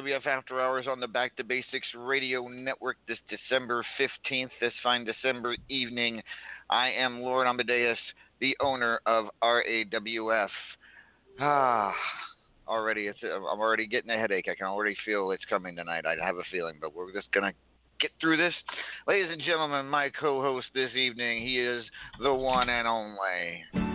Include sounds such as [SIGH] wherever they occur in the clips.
RAWF After Hours on the Back to Basics Radio Network this December 15th, this fine December evening. I am Lord Amadeus, the owner of RAWF. Ah, already, it's, I'm already getting a headache. I can already feel it's coming tonight. I have a feeling, but we're just going to get through this. Ladies and gentlemen, my co host this evening, he is the one and only.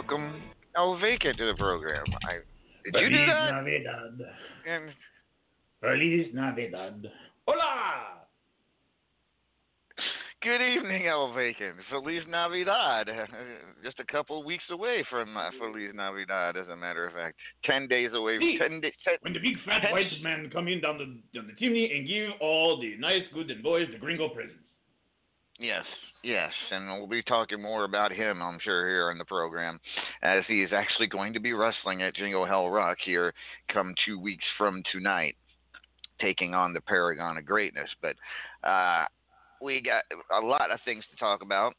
Welcome El Vacant to the program. I did you do Feliz that? Navidad. And Feliz Navidad. Hola! Good evening, El Vacant. Feliz Navidad. [LAUGHS] Just a couple weeks away from uh, Feliz Navidad, as a matter of fact. Ten days away. See. Ten days. Ten, When the big fat white man come in down the, down the chimney and give all the nice, good and boys the gringo presents. Yes, yes, and we'll be talking more about him, I'm sure, here in the program, as he is actually going to be wrestling at Jingle Hell Rock here come two weeks from tonight, taking on the Paragon of Greatness. But uh, we got a lot of things to talk about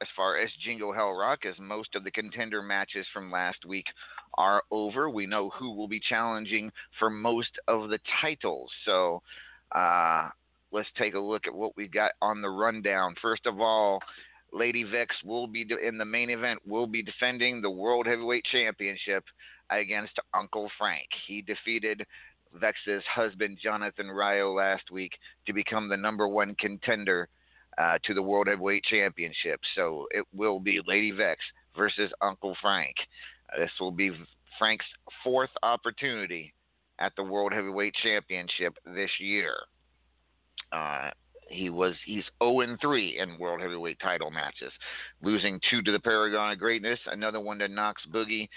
as far as Jingle Hell Rock, as most of the contender matches from last week are over. We know who will be challenging for most of the titles. So, uh, let's take a look at what we've got on the rundown. First of all, Lady Vexx will be de- in the main event. Will be defending the World Heavyweight Championship against Uncle Frank. He defeated Vexx's husband Jonathan Ryo last week to become the number one contender uh, to the World Heavyweight Championship. So it will be Lady Vexx versus Uncle Frank. Uh, this will be Frank's fourth opportunity at the World Heavyweight Championship this year. Uh, he was he's 0 and 3 in world heavyweight title matches, losing two to the Paragon of Greatness, another one to Knox Boogie.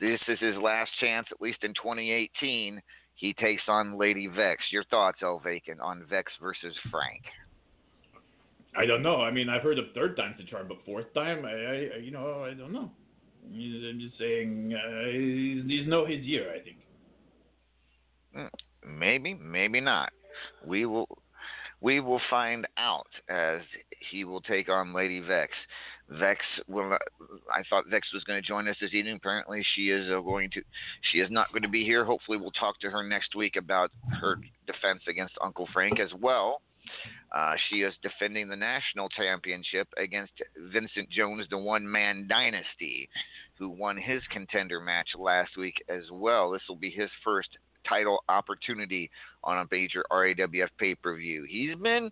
This is his last chance, at least in 2018. He takes on Lady Vexx. Your thoughts, El Vacant, on Vexx versus Frank? I don't know. I mean, I've heard of third time's the charm, but fourth time, I, I you know, I don't know. I'm just saying, uh, he's, he's no his year. I think. Maybe, maybe not. We will we will find out as he will take on Lady Vexx. Vexx will. I thought Vexx was going to join us this evening. Apparently, she is uh, going to. She is not going to be here. Hopefully, we'll talk to her next week about her defense against Uncle Frank as well. Uh, she is defending the national championship against Vincent Jones, the One Man Dynasty, who won his contender match last week as well. This will be his first title opportunity on a major RAWF pay per view. He's been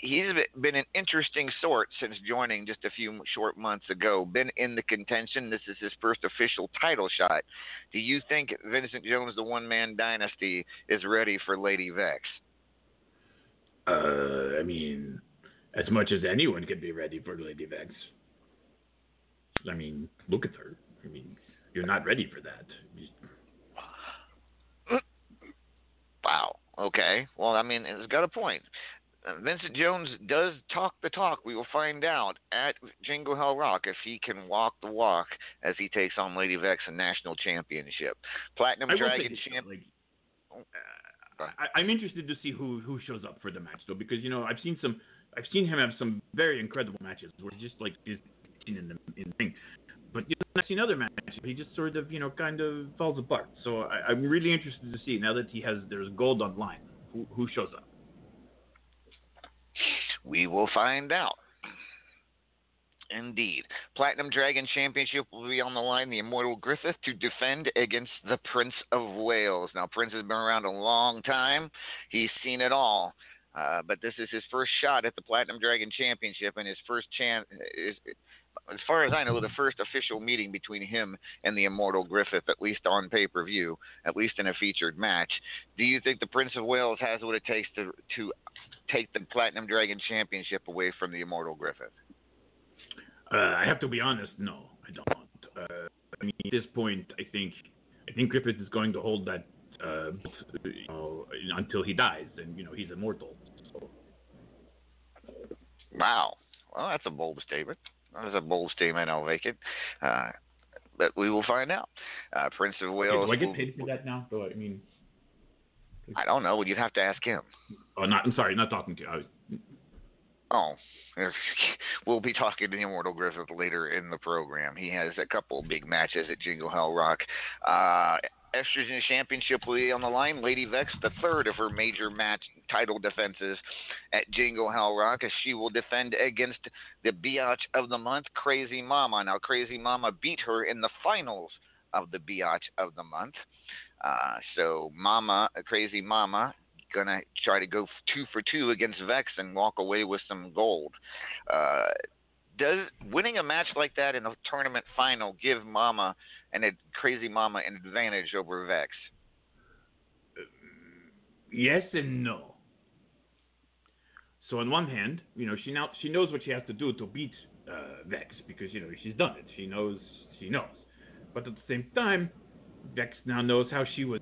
he's been an interesting sort since joining just a few short months ago. Been in the contention. This is his first official title shot. Do you think Vincent Jones, the one man dynasty, is ready for Lady Vexx? Uh, I mean, as much as anyone could be ready for Lady Vexx. I mean, look at her. I mean, you're not ready for that. Wow. Okay. Well, I mean, it's got a point. Uh, Vincent Jones does talk the talk. We will find out at Jingle Hell Rock if he can walk the walk as he takes on Lady Vexx in national championship. Platinum I Dragon say, champ. like, uh, I, I'm interested to see who who shows up for the match though, because you know I've seen some, I've seen him have some very incredible matches where he just like is in the in the ring, but you know, I've seen other matches he just sort of you know kind of falls apart. So I, I'm really interested to see now that he has there's gold on line, who who shows up. We will find out. Indeed. Platinum Dragon Championship will be on the line. The Immortal Griffith to defend against the Prince of Wales. Now, Prince has been around a long time. He's seen it all. Uh, but this is his first shot at the Platinum Dragon Championship and his first chance. As far as I know, the first official meeting between him and the Immortal Griffith, at least on pay per view, at least in a featured match. Do you think the Prince of Wales has what it takes to to take the Platinum Dragon Championship away from the Immortal Griffith? Uh, I have to be honest, no, I don't. Uh, I mean, at this point, I think I think Griffith is going to hold that uh, you know, until he dies, and you know he's immortal. So. Wow. Well, that's a bold statement. That's a bold statement, I'll make it. Uh, but we will find out. Uh, Prince of Wales. do I get paid for that now? Though I mean, I don't know. You'd have to ask him. oh, not. I'm sorry, not talking to you. I was, Oh, [LAUGHS] we'll be talking to Immortal Griffith later in the program. He has a couple big matches at Jingle Hell Rock. Uh, Estrogen Championship will be on the line. Lady Vexx, the third of her major match title defenses at Jingle Hell Rock, as she will defend against the Biatch of the Month, Crazy Mama. Now, Crazy Mama beat her in the finals of the Biatch of the Month. Uh, so, Mama, Crazy Mama, gonna try to go two for two against Vexx and walk away with some gold. Uh, does winning a match like that in a tournament final give Mama and a crazy Mama an advantage over Vexx? yes and no. So on one hand, you know, she now she knows what she has to do to beat uh, Vexx because you know she's done it. She knows she knows. But at the same time, Vexx now knows how she was,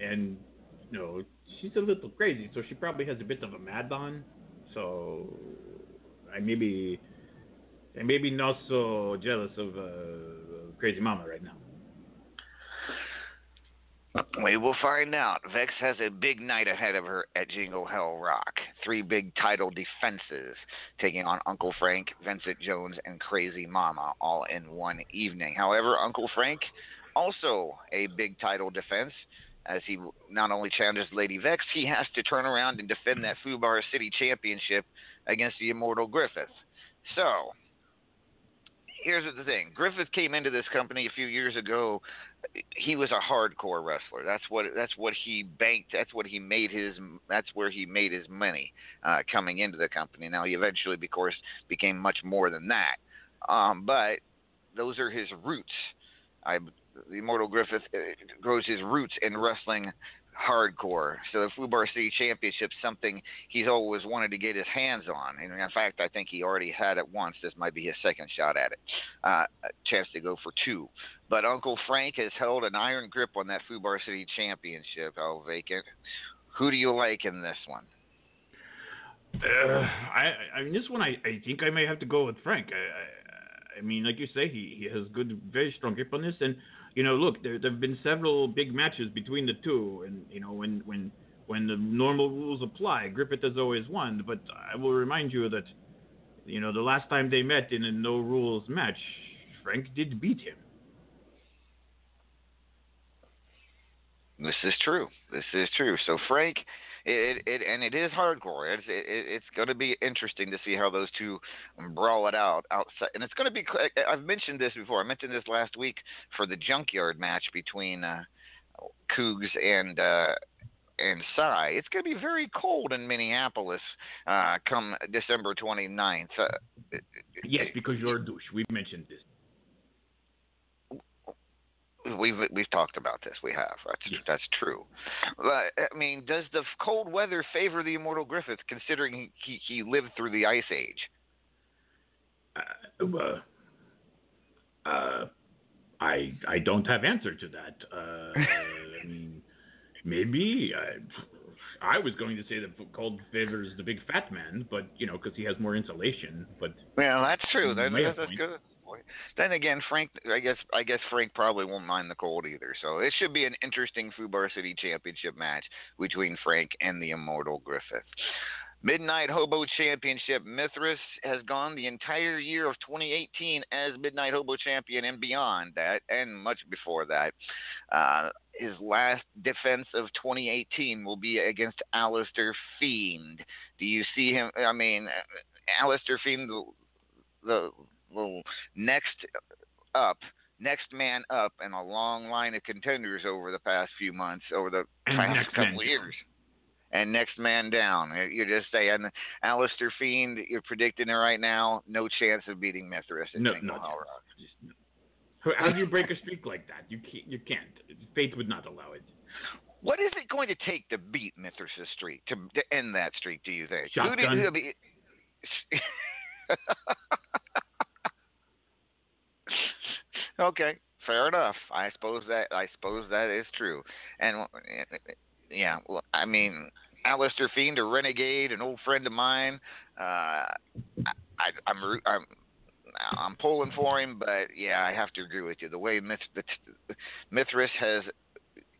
and you know she's a little crazy, so she probably has a bit of a mad on. So I maybe I maybe not so jealous of uh, Crazy Mama right now. We will find out. Vexx has a big night ahead of her at Jingle Hell Rock. Three big title defenses, taking on Uncle Frank, Vincent Jones, and Crazy Mama all in one evening. However, Uncle Frank also a big title defense. As he not only challenges Lady Vexx, he has to turn around and defend that Fubar City Championship against the Immortal Griffith. So, here's the thing Griffith came into this company a few years ago he was a hardcore wrestler. That's what that's what he banked. That's what he made his. That's where he made his money uh, coming into the company. Now he eventually, of course, became much more than that. Um, but those are his roots. I the Immortal Griffith uh, grows his roots in wrestling hardcore. So the Fubar City Championship something he's always wanted to get his hands on. And in fact, I think he already had it once. This might be his second shot at it. Uh, a chance to go for two. But Uncle Frank has held an iron grip on that Fubar City Championship, El Vacant. Who do you like in this one? Uh, I, I mean, this one, I, I think I may have to go with Frank. I, I, I mean, like you say, he, he has good, very strong grip on this, and you know, look, there there've been several big matches between the two, and you know, when when when the normal rules apply, Griffith has always won. But I will remind you that, you know, the last time they met in a no rules match, Frank did beat him. This is true. This is true. So Frank, it, it and it is hardcore. It's it, it's going to be interesting to see how those two brawl it out outside. And it's going to be. I've mentioned this before. I mentioned this last week for the junkyard match between uh, Cougs and. Uh, and Cy. It's going to be very cold in Minneapolis uh, come December 29th. Uh, yes, because you're a douche. We've mentioned this. We've we've talked about this. We have. That's that's true. But I mean, does the cold weather favor the immortal Griffith, considering he he lived through the ice age? Uh, uh, I I don't have answer to that. Uh, I [LAUGHS] mean, maybe I I was going to say that cold favors the big fat man, but you know, because he has more insulation. But well, that's true. That, that's good. Then again, Frank, I guess I guess Frank probably won't mind the cold either. So it should be an interesting Fubar City Championship match between Frank and the Immortal Griffith. Midnight Hobo Championship. Mithras has gone the entire year of 2018 as Midnight Hobo Champion and beyond that, and much before that. Uh, his last defense of 2018 will be against Alistair Fiend. Do you see him? I mean, Alistair Fiend, the, the little next up, next man up and a long line of contenders over the past few months, over the [CLEARS THROAT] past couple of years. And next man down. You're just saying, Alistair Fiend, you're predicting it right now, no chance of beating Mithras in no, no, How do you break a streak like that? You can't. You can't. Fate would not allow it. What is it going to take to beat Mithras' streak to, to end that streak? Do you think? Shotgun. Who do you, [LAUGHS] [LAUGHS] okay, fair enough. I suppose that I suppose that is true. And yeah, well, I mean, Alistair Fiend, a renegade, an old friend of mine. Uh, I, I'm I'm I'm pulling for him, but yeah, I have to agree with you. The way Mith- Mithras has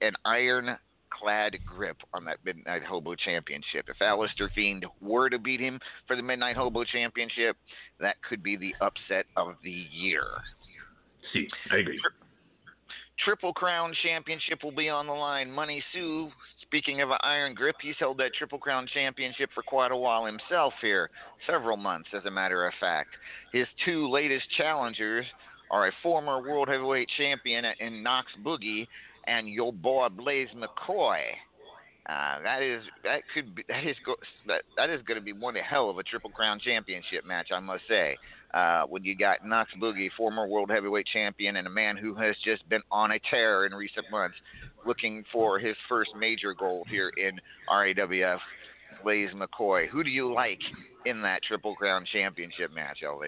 an iron clad grip on that Midnight Hobo Championship. If Alistair Fiend were to beat him for the Midnight Hobo Championship, that could be the upset of the year. See, I agree. Triple Crown Championship will be on the line. Money Sue, speaking of an iron grip, he's held that Triple Crown Championship for quite a while himself here, several months, as a matter of fact. His two latest challengers are a former World Heavyweight Champion in Knox Boogie and your boy Blaze McCoy. Uh, that is that could be that is go, that that is going to be one hell of a Triple Crown Championship match, I must say. Uh, when you got Knox Boogie, former world heavyweight champion, and a man who has just been on a tear in recent months, looking for his first major goal here in RAWF, Blaze McCoy. Who do you like in that Triple Crown Championship match, El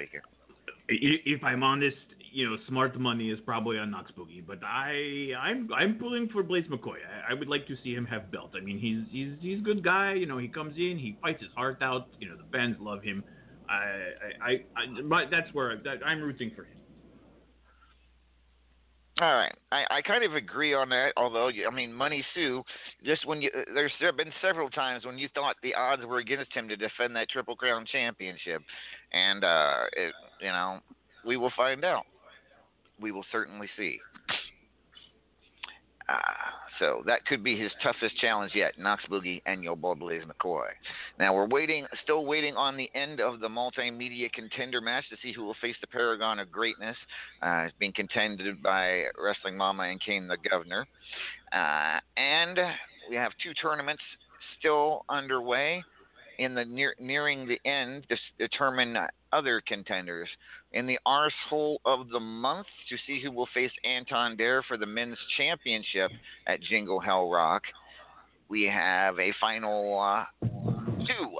If I'm honest, you know, smart money is probably on Knox Boogie, but I, I'm, I'm pulling for Blaze McCoy. I, I would like to see him have belt. I mean, he's, he's, he's a good guy. You know, he comes in, he fights his heart out. You know, the fans love him. I, I, I, but that's where that, I'm rooting for him. All right, I, I kind of agree on that. Although, I mean, Money Sue, just when you there's there have been several times when you thought the odds were against him to defend that Triple Crown championship, and uh, it, you know, we will find out. We will certainly see. Uh, so that could be his toughest challenge yet, Knox Boogie and Yo Blaze McCoy. Now we're waiting, still waiting on the end of the multimedia contender match to see who will face the Paragon of Greatness. Uh, it's being contended by Wrestling Mama and Kane the Governor. Uh, and we have two tournaments still underway. In the near nearing the end to determine other contenders in the arsehole of the month to see who will face Anton Dare for the men's championship at Jingle Hell Rock. We have a final uh, two.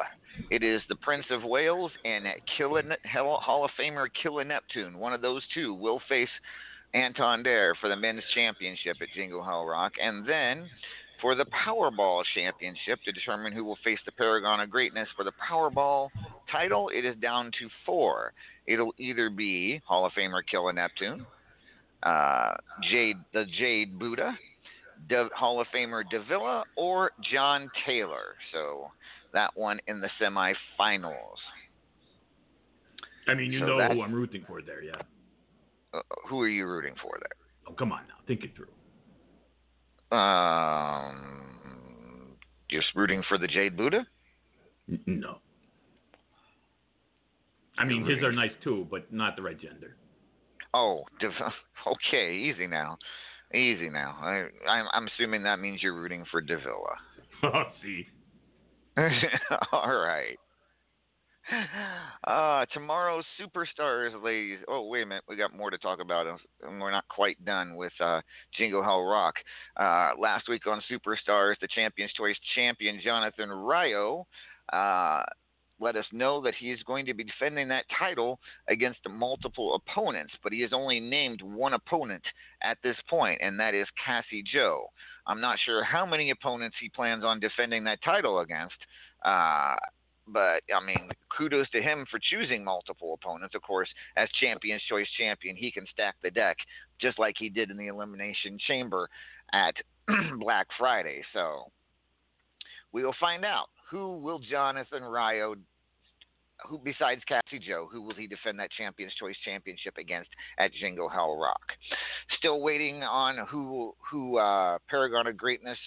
It is the Prince of Wales and Hall of Famer Killa Neptune. One of those two will face Anton Dare for the men's championship at Jingle Hell Rock. And then for the Powerball Championship to determine who will face the Paragon of Greatness for the Powerball title, it is down to four. It'll either be Hall of Famer Killa Neptune, uh, Jade, the Jade Buddha, De, Hall of Famer Davila, or John Taylor. So that one in the semifinals. I mean, you So know that- who I'm rooting for there, yeah. Uh, who are you rooting for there? Oh, come on now, think it through. Um, just rooting for the Jade Buddha? No. I mean, his are nice too, but not the right gender. Oh, [LAUGHS] okay, easy now, easy now. I, I'm, I'm assuming that means you're rooting for Davila. [LAUGHS] See, [LAUGHS] All right. [LAUGHS] Uh, tomorrow's superstars, ladies. Oh, wait a minute. We got more to talk about, and we're not quite done with uh, Jingle Hell Rock. Uh, last week on Superstars, the Champions Choice champion Jonathan Ryo uh, let us know that he is going to be defending that title against multiple opponents, but he has only named one opponent at this point, and that is Cassie Joe. I'm not sure how many opponents he plans on defending that title against. Uh, but I mean, kudos to him for choosing multiple opponents. Of course, as Champions Choice champion, he can stack the deck just like he did in the Elimination Chamber at [CLEARS THROAT] Black Friday. So we will find out who will Jonathan Ryo who besides Cassie Joe, who will he defend that Champions Choice Championship against at Jingle Hell Rock? Still waiting on who who uh, Paragon of Greatness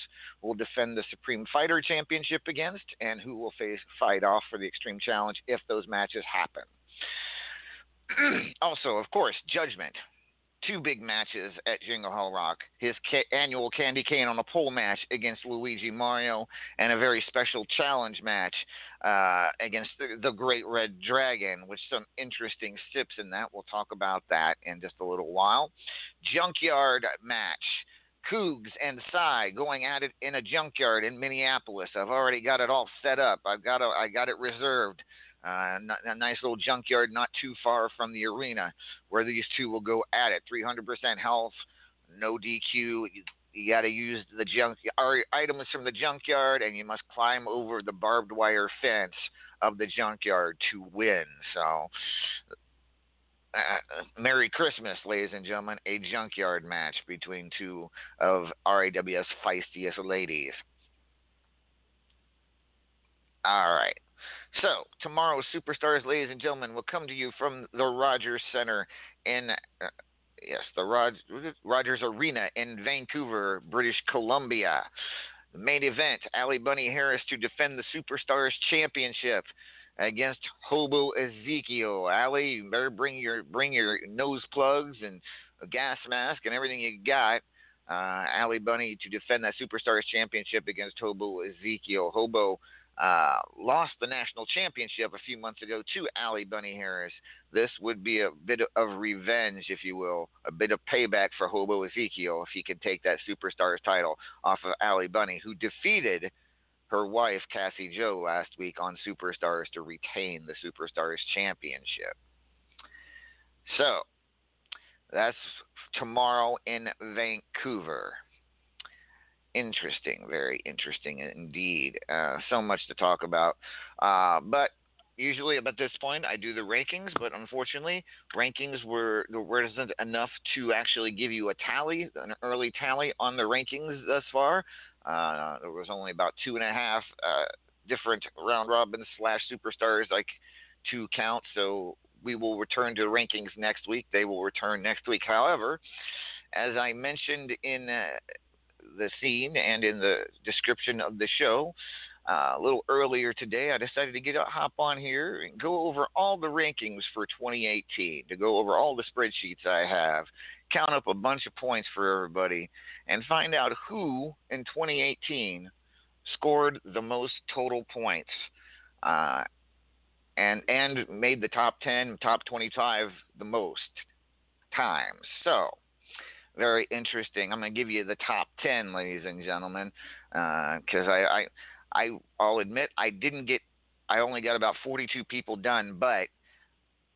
will defend the Supreme Fighter Championship against, and who will face fight off for the Extreme Challenge if those matches happen. [CLEARS THROAT] also, of course, Judgment. Two big matches at Jingle Hell Rock. His ca- annual Candy Cane on a pole match against Luigi Mario, and a very special challenge match uh, against the, the Great Red Dragon, with some interesting sips in that. We'll talk about that in just a little while. Junkyard match. Cougs and Cy going at it in a junkyard in Minneapolis. I've already got it all set up. I've got a, I got it reserved. Uh, a nice little junkyard not too far from the arena where these two will go at it. 300% health, no DQ. You, you got to use the junk items from the junkyard, and you must climb over the barbed wire fence of the junkyard to win. So, uh, Merry Christmas, ladies and gentlemen. A junkyard match between two of RAW's feistiest ladies. All right. So, tomorrow's Superstars, ladies and gentlemen, will come to you from the Rogers Center in, uh, yes, the Rog- Rogers Arena in Vancouver, British Columbia. The main event, Ali Bunny Harris to defend the Superstars Championship against Hobo Ezekiel. Ali, you better bring your bring your nose plugs and a gas mask and everything you got. Uh, Ali Bunny to defend that Superstars Championship against Hobo Ezekiel. Hobo uh, lost the national championship a few months ago to Ali Bunny Harris. This would be a bit of revenge, if you will, a bit of payback for Hobo Ezekiel if he could take that Superstars title off of Ali Bunny, who defeated her wife Cassie Joe last week on Superstars to retain the Superstars championship. So that's tomorrow in Vancouver. Interesting, very interesting indeed. Uh, so much to talk about. Uh, but usually at this point I do the rankings, but unfortunately rankings were there wasn't enough to actually give you a tally, an early tally on the rankings thus far. Uh, there was only about two and a half uh, different round robin slash superstars like to count. So we will return to rankings next week. They will return next week. However, as I mentioned in uh, the scene and in the description of the show, uh, a little earlier today, I decided to get a hop on here and go over all the rankings for 2018, to go over all the spreadsheets I have, count up a bunch of points for everybody, and find out who in 2018 scored the most total points uh, and and made the top 10, top 25 the most times. So very interesting. I'm going to give you the top 10, ladies and gentlemen, because I, I I I'll admit I didn't get I only got about 42 people done, but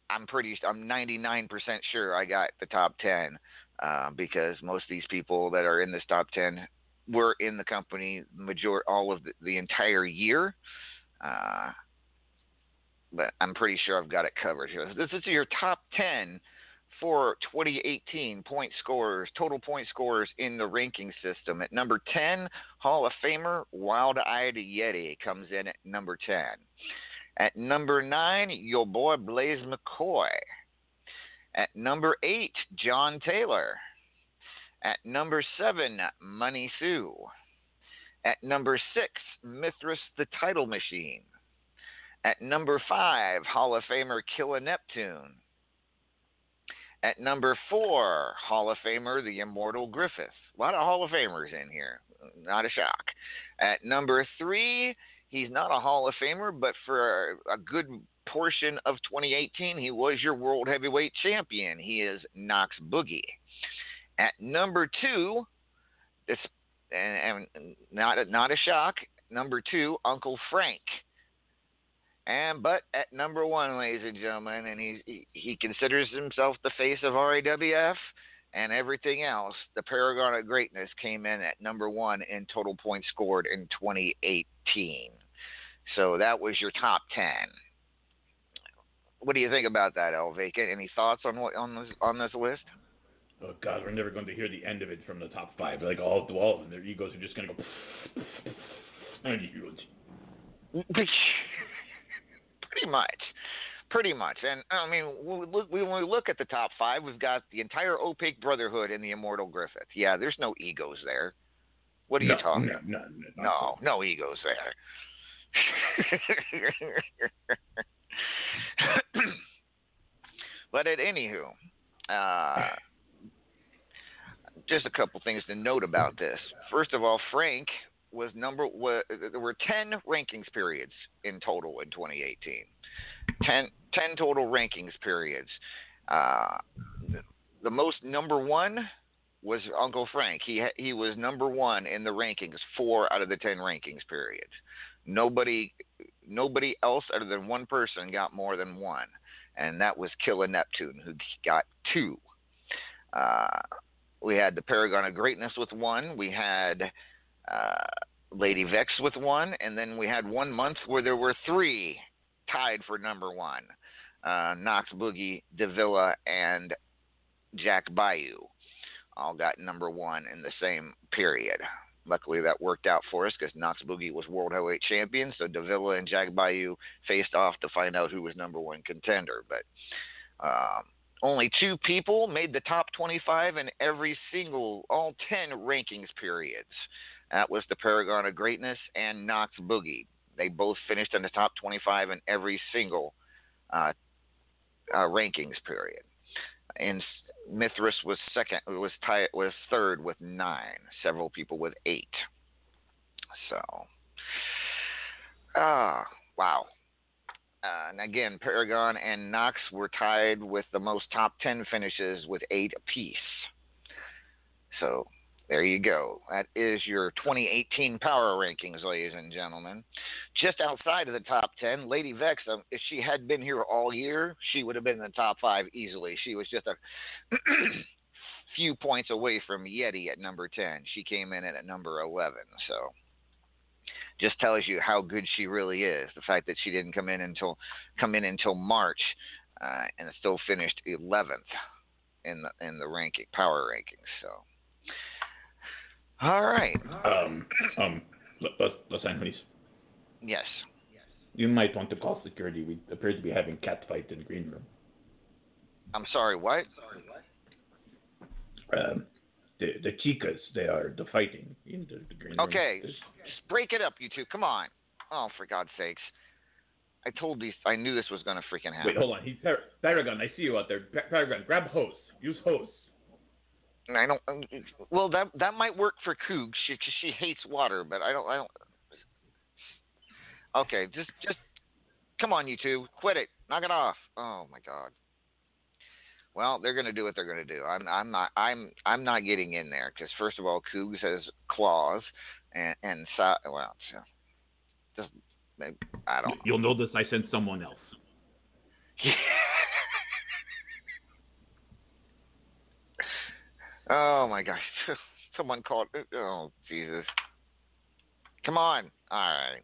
I'm pretty I'm 99% sure I got the top 10 uh, because most of these people that are in this top 10 were in the company major all of the, the entire year. Uh, but I'm pretty sure I've got it covered here. This is your top 10 for 2018 point scorers, total point scorers in the ranking system. At number 10, Hall of Famer Wild Eyed Yeti comes in at number 10. At number 9, your boy Blaze McCoy. At number 8, John Taylor. At number 7, Money Sue. At number 6, Mithras the Title Machine. At number 5, Hall of Famer Killer Neptune. At number four, Hall of Famer, the immortal Griffith. A lot of Hall of Famers in here. Not a shock. At number three, he's not a Hall of Famer, but for a good portion of 2018, he was your world heavyweight champion. He is Knox Boogie. At number two, this and, and not not a shock. Number two, Uncle Frank. And but at number one, ladies and gentlemen, and he he, he considers himself the face of RAWF and everything else. The Paragon of Greatness came in at number one in total points scored in 2018. So that was your top ten. What do you think about that, El Any thoughts on what on this on this list? Oh God, we're never going to hear the end of it from the top five. Like all, all of them, their egos are just going to go. [LAUGHS] And [LAUGHS] Pretty much. Pretty much. And I mean, when we look, when we look at the top five, we've got the entire Opaque Brotherhood and the Immortal Griffith. Yeah, there's no egos there. What are no, you talking no, about? no, no, No, no egos there. but at anywho, uh, just a couple things to note about this. First of all, Frank was number was, there were 10 rankings periods in total in 2018 10, 10 total rankings periods. Uh, the most number one was uncle frank. He he was number one in the rankings four out of the 10 rankings periods. Nobody nobody else other than one person got more than one and that was killer neptune who got two. Uh, we had the paragon of greatness with one. We had uh, Lady Vexx with one, and then we had one month where there were three tied for number one uh, Knox Boogie, Davila, and Jack Bayou all got number one in the same period. Luckily, that worked out for us because Knox Boogie was world heavyweight champion, so Davila and Jack Bayou faced off to find out who was number one contender. But um, only two people made the top 25 in every single, all 10 rankings periods. That was the Paragon of Greatness and Knox Boogie. They both finished in the top 25 in every single uh, uh, rankings period. And Mithras was second, was tied, was third with nine. Several people with eight. So, ah, wow. Uh, and again, Paragon and Knox were tied with the most top 10 finishes with eight apiece. So there you go. That is your 2018 power rankings, ladies and gentlemen. Just outside of the top 10, Lady Vexx, um, if she had been here all year, she would have been in the top five easily. She was just a [CLEARS THROAT] few points away from Yeti at number 10. She came in at number 11. So just tells you how good she really is. The fact that she didn't come in until come in until March uh, and still finished 11th in the in the ranking power rankings. So, all right, Um, um, Los, Los Angeles. yes, Yes. You might want to call security. We appear to be having cat fight in the green room. I'm sorry. What? Sorry, what? Um, the the chicas, they are the fighting in the, the green room. Okay, just break it up, you two. Come on. Oh, for God's sakes! I told these. I knew this was gonna freaking happen. Wait, hold on. He's Par- Paragon. I see you out there. Pa- Paragon, grab hose. Use hose. And I don't. um, Well, that that might work for Coog. She she hates water, but I don't. I don't. Okay, just just Come on, you two, quit it, knock it off. Oh my God. Well, they're going to do what they're going to do. I'm I'm not I'm I'm not getting in there because first of all, Cougs has claws, and and so, well, so, just I don't. You'll notice I sent someone else. [LAUGHS] oh my gosh! [LAUGHS] Someone called. Oh Jesus! Come on! All right.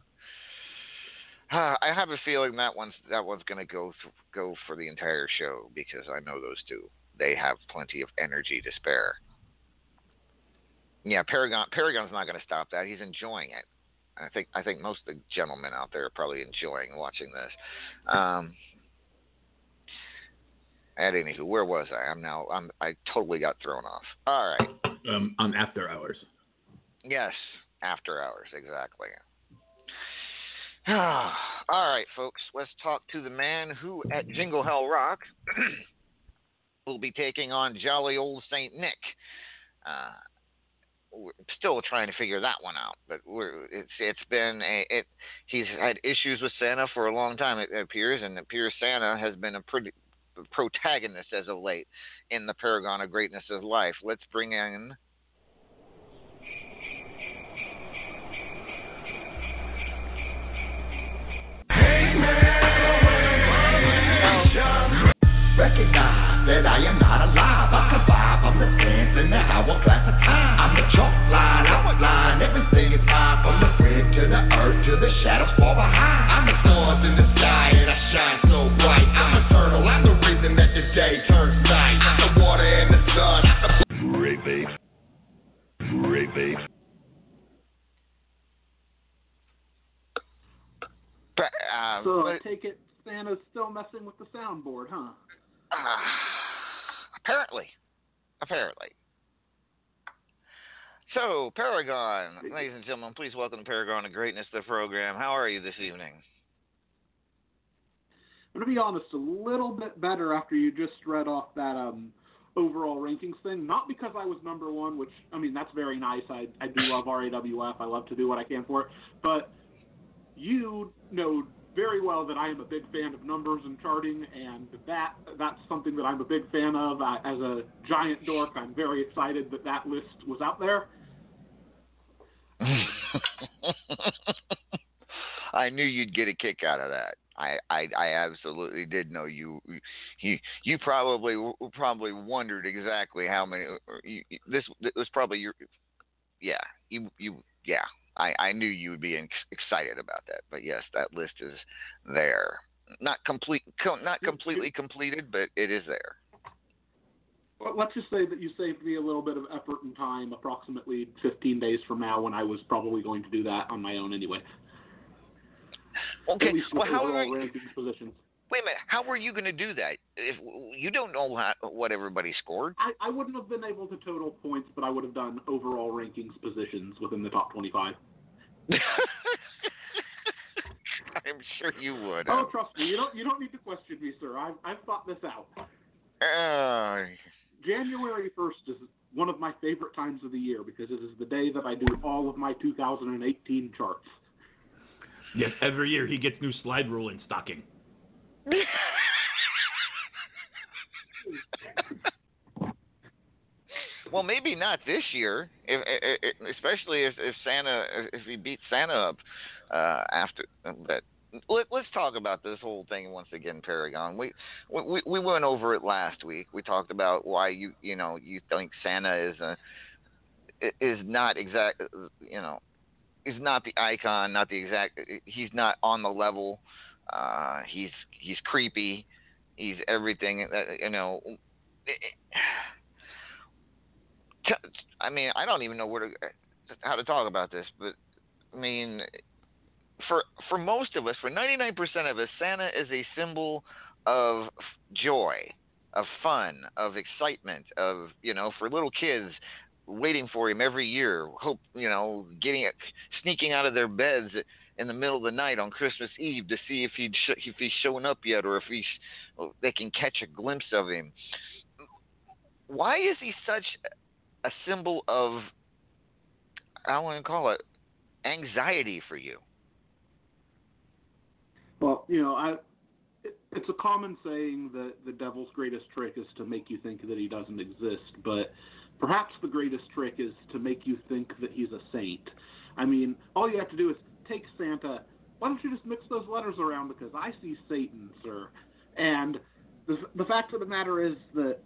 I have a feeling that one's that one's going to go th- go for the entire show because I know those two. They have plenty of energy to spare. Yeah, Paragon Paragon's not going to stop that. He's enjoying it. I think I think most of the gentlemen out there are probably enjoying watching this. Um, at anywho, where was I? I'm now I'm I totally got thrown off. All right. Um, on after hours. Yes, after hours, exactly. [SIGHS] All right, folks, let's talk to the man who at Jingle Hell Rock [CLEARS THROAT] will be taking on jolly old Saint Nick. Uh, we're still trying to figure that one out, but we're, it's it's been a it. He's had issues with Santa for a long time, it appears, and it appears Santa has been a pretty protagonist as of late in the Paragon of Greatness of Life. Let's bring in Recognize that I am not alive. I survive. I'm the in the of time. I'm the chalk line, outline. Everything is. From the to the earth to the shadows far behind. I'm the in the Great bait. uh, So I take it Santa's still messing with the soundboard, huh? Uh, apparently. Apparently. So, Paragon, ladies and gentlemen, please welcome Paragon of Greatness, the program. How are you this evening? I'm gonna be honest, a little bit better after you just read off that um overall rankings thing. Not because I was number one, which I mean that's very nice. I I do love RAWF. I love to do what I can for it. But you know very well that I am a big fan of numbers and charting, and that that's something that I'm a big fan of. I, as a giant dork, I'm very excited that that list was out there. [LAUGHS] I knew you'd get a kick out of that. I, I, I absolutely did know you. You, you probably probably wondered exactly how many. You, this, this was probably your. Yeah, you, you, yeah. I, I knew you would be ex- excited about that. But yes, that list is there. Not complete, co- not completely completed, but it is there. Let's just say that you saved me a little bit of effort and time, approximately 15 days from now, when I was probably going to do that on my own anyway. Okay. At least with Well, how are overall you, positions. wait a minute? How were you going to do that? If you don't know how, what everybody scored. I, I wouldn't have been able to total points, but I would have done overall rankings positions within the top 25. [LAUGHS] I'm sure you would. Oh, trust me, you don't you don't need to question me, sir. I've I've thought this out. Uh, January 1st is one of my favorite times of the year because it is the day that I do all of my 2018 charts. Yes, every year he gets new slide rule in stocking. well, maybe not this year. If, i- i- especially if, if Santa, if he beats Santa up uh, after. But let, let's talk about this whole thing once again, Paragon. We, we we went over it last week. We talked about why you you know you think Santa is a is not exact you know is not the icon, not the exact. He's not on the level. Uh, he's he's creepy. He's everything. that You know. I mean, I don't even know where to how to talk about this, but I mean, for for most of us, for 99% of us, Santa is a symbol of joy, of fun, of excitement, of you know, for little kids waiting for him every year, hope you know, getting it, sneaking out of their beds in the middle of the night on Christmas Eve to see if he'd sh- if he's showing up yet, or if he's they can catch a glimpse of him. Why is he such a symbol of I want to call it anxiety for you? Well, you know, I it's a common saying that the devil's greatest trick is to make you think that he doesn't exist, but perhaps the greatest trick is to make you think that he's a saint. I mean, all you have to do is take Santa. Why don't you just mix those letters around because I see Satan, sir. And the the fact of the matter is that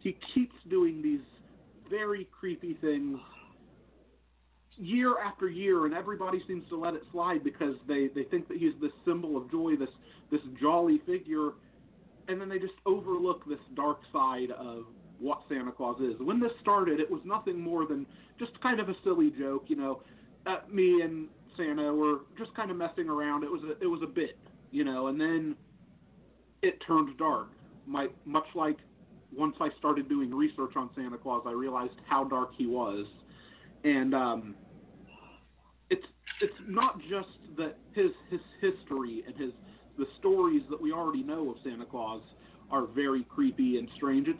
he keeps doing these very creepy things year after year, and everybody seems to let it slide because they they think that he's this symbol of joy, this this jolly figure, and then they just overlook this dark side of what Santa Claus is. When this started, it was nothing more than just kind of a silly joke, you know. Uh, me and Santa were just kind of messing around. It was a, it was a bit, you know, and then it turned dark. My much like once I started doing research on Santa Claus, I realized how dark he was, and um, it's it's not just that his his history and his the stories that we already know of Santa Claus are very creepy and strange. It's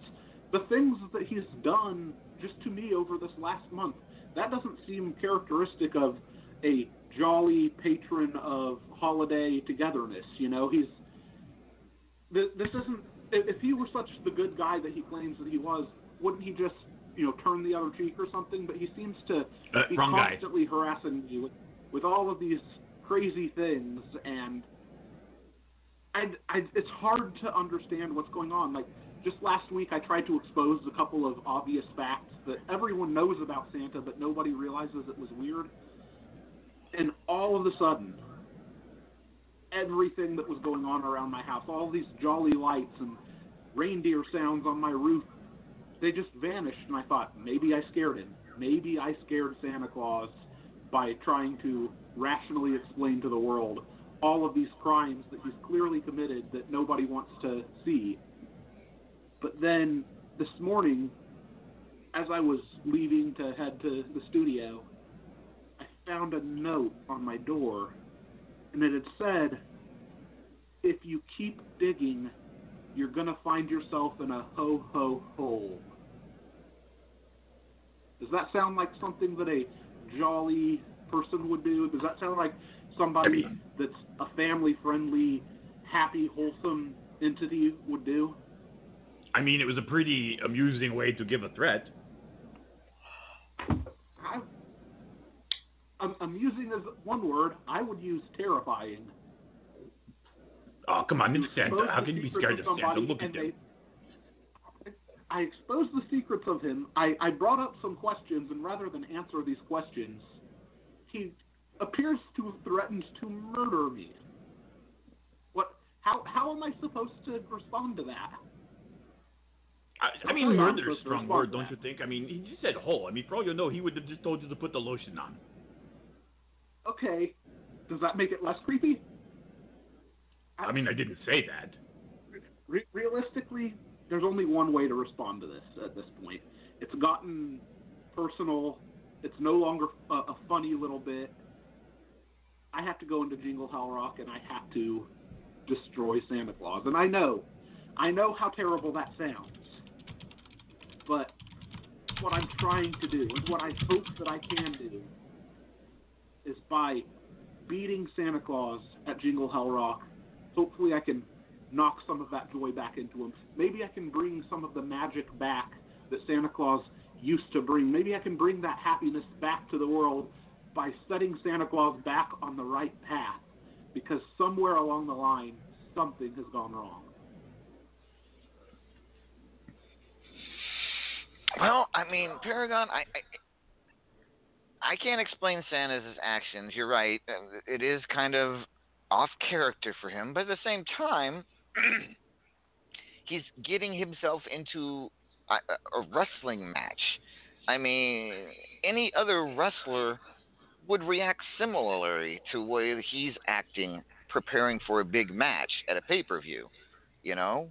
the things that he's done just to me over this last month. That doesn't seem characteristic of a jolly patron of holiday togetherness. You know, he's this isn't. If he were such the good guy that he claims that he was, wouldn't he just you know turn the other cheek or something? But he seems to Uh, be wrong guy. constantly harassing me with, with all of these crazy things, and I, I, it's hard to understand what's going on. Like just last week, I tried to expose a couple of obvious facts that everyone knows about Santa, but nobody realizes it was weird. And all of a sudden, everything that was going on around my house, all these jolly lights and reindeer sounds on my roof, they just vanished. And I thought, maybe I scared him. Maybe I scared Santa Claus by trying to rationally explain to the world all of these crimes that he's clearly committed that nobody wants to see. But then this morning, as I was leaving to head to the studio, I found a note on my door, and it had said, If you keep digging, you're going to find yourself in a ho ho hole. Does that sound like something that a jolly person would do? Does that sound like somebody that's a family friendly, happy, wholesome entity would do? I mean, it was a pretty amusing way to give a threat. I, um, amusing is one word. I would use terrifying. Oh, come on, it's Santa. How can you be scared of Santa? Look at him. I exposed the secrets of him. I, I brought up some questions, and rather than answer these questions, he appears to have threatened to murder me. What? How? How am I supposed to respond to that? I, I mean, I'll tell you, I'm murder is a strong word, don't you think? I mean, he just said hole. I mean, for all you know, he would have just told you to put the lotion on. Okay, does that make it less creepy? I mean, I didn't say that. Re- realistically, there's only one way to respond to this at this point. It's gotten personal. It's no longer a, a funny little bit. I have to go into Jingle Hell Rock and I have to destroy Santa Claus. And I know, I know how terrible that sounds. But what I'm trying to do, and what I hope that I can do, is by beating Santa Claus at Jingle Hell Rock, hopefully I can knock some of that joy back into him. Maybe I can bring some of the magic back that Santa Claus used to bring. Maybe I can bring that happiness back to the world by setting Santa Claus back on the right path. Because somewhere along the line, something has gone wrong. Well, I mean, Paragon, I, I, I can't explain Santa's actions. You're right. Uh, It is kind of off character for him, but at the same time, [CLEARS THROAT] he's getting himself into a, a wrestling match. I mean, any other wrestler would react similarly to way he's acting, preparing for a big match at a pay per view. You know,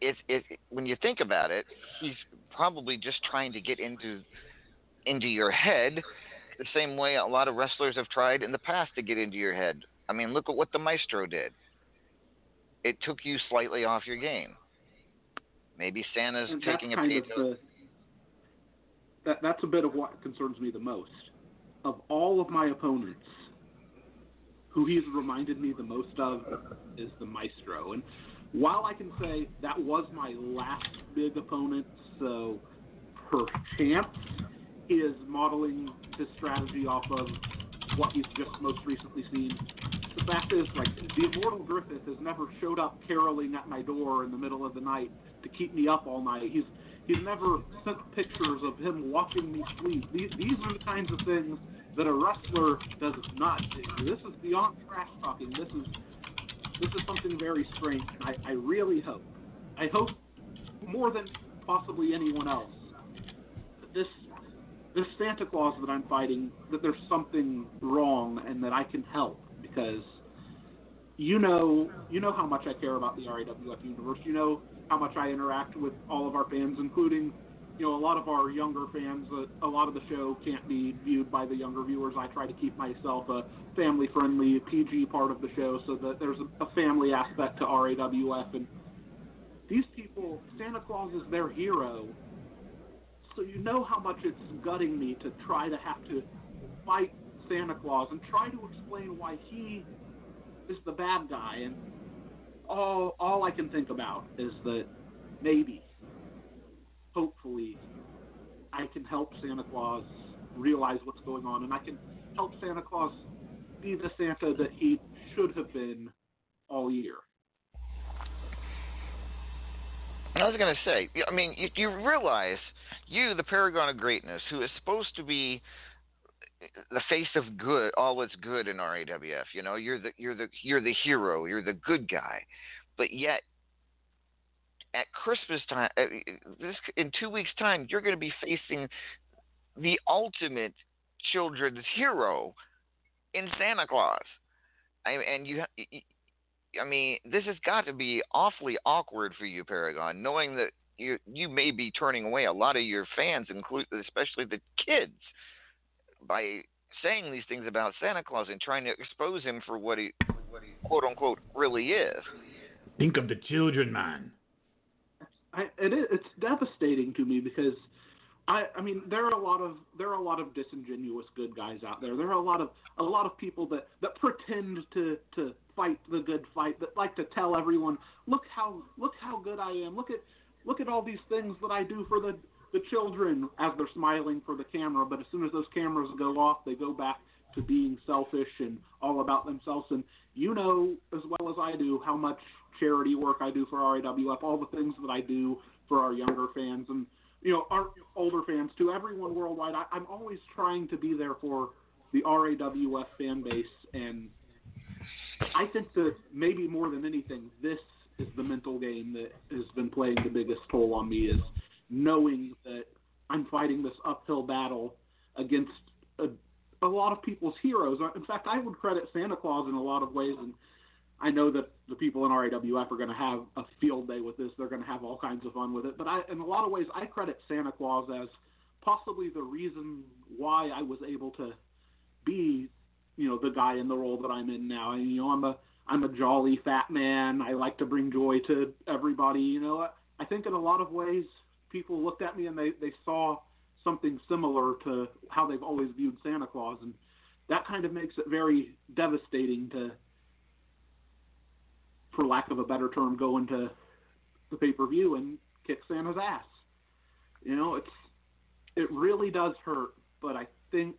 it, it, when you think about it, he's probably just trying to get into into your head the same way a lot of wrestlers have tried in the past to get into your head. I mean, look at what the Maestro did. It took you slightly off your game. Maybe Santa's And taking a pay of that, that's a bit of what concerns me the most. Of all of my opponents who he's reminded me the most of is the Maestro. And while I can say that was my last big opponent, so perchance is modeling his strategy off of what he's just most recently seen. The fact is, like, the immortal Griffith has never showed up caroling at my door in the middle of the night to keep me up all night. He's he's never sent pictures of him watching me sleep. These these are the kinds of things that a wrestler does not do. This is beyond trash talking. This is this is something very strange. I, I really hope, I hope more than possibly anyone else, that this this Santa Claus that I'm fighting, that there's something wrong and that I can help because you know you know how much I care about the RAWF universe. You know how much I interact with all of our fans, including you know a lot of our younger fans. Uh, a lot of the show can't be viewed by the younger viewers. I try to keep myself a family-friendly PG part of the show so that there's a, a family aspect to RAWF and these people, Santa Claus is their hero. So you know how much it's gutting me to try to have to fight Santa Claus and try to explain why he is the bad guy. And all all I can think about is that maybe, hopefully, I can help Santa Claus realize what's going on, and I can help Santa Claus be the Santa that he should have been all year. I was going to say, I mean, you, you realize you, the paragon of greatness, who is supposed to be the face of good, all that's good in RAWF. You know, you're the you're the you're the hero, you're the good guy, but yet at Christmas time, this in two weeks' time, you're going to be facing the ultimate children's hero in Santa Claus. I, and you, I mean, this has got to be awfully awkward for you, Paragon, knowing that you you may be turning away a lot of your fans, include especially the kids, by saying these things about Santa Claus and trying to expose him for what he, what he quote unquote really is. Think of the children, man. I, it is, it's devastating to me because I, I mean, there are a lot of there are a lot of disingenuous good guys out there. There are a lot of a lot of people that that pretend to to fight the good fight, that like to tell everyone, look how look how good I am. Look at look at all these things that I do for the the children as they're smiling for the camera. But as soon as those cameras go off, they go back to being selfish and all about themselves. And you know as well as I do how much charity work I do for RAWF, all the things that I do for our younger fans and you know our older fans too. Everyone worldwide, I, I'm always trying to be there for the RAWF fan base, and I think that maybe more than anything, this is the mental game that has been playing the biggest toll on me. Is knowing that I'm fighting this uphill battle against a, a lot of people's heroes. In fact, I would credit Santa Claus in a lot of ways, and I know that the people in RAWF are going to have a field day with this. They're going to have all kinds of fun with it. But I, in a lot of ways, I credit Santa Claus as possibly the reason why I was able to be, you know, the guy in the role that I'm in now. You know, I'm a I'm a jolly fat man. I like to bring joy to everybody. You know, I think in a lot of ways, people looked at me and they they saw something similar to how they've always viewed Santa Claus, and that kind of makes it very devastating to for lack of a better term, go into the pay per view and kick Santa's ass. You know, it's it really does hurt, but I think,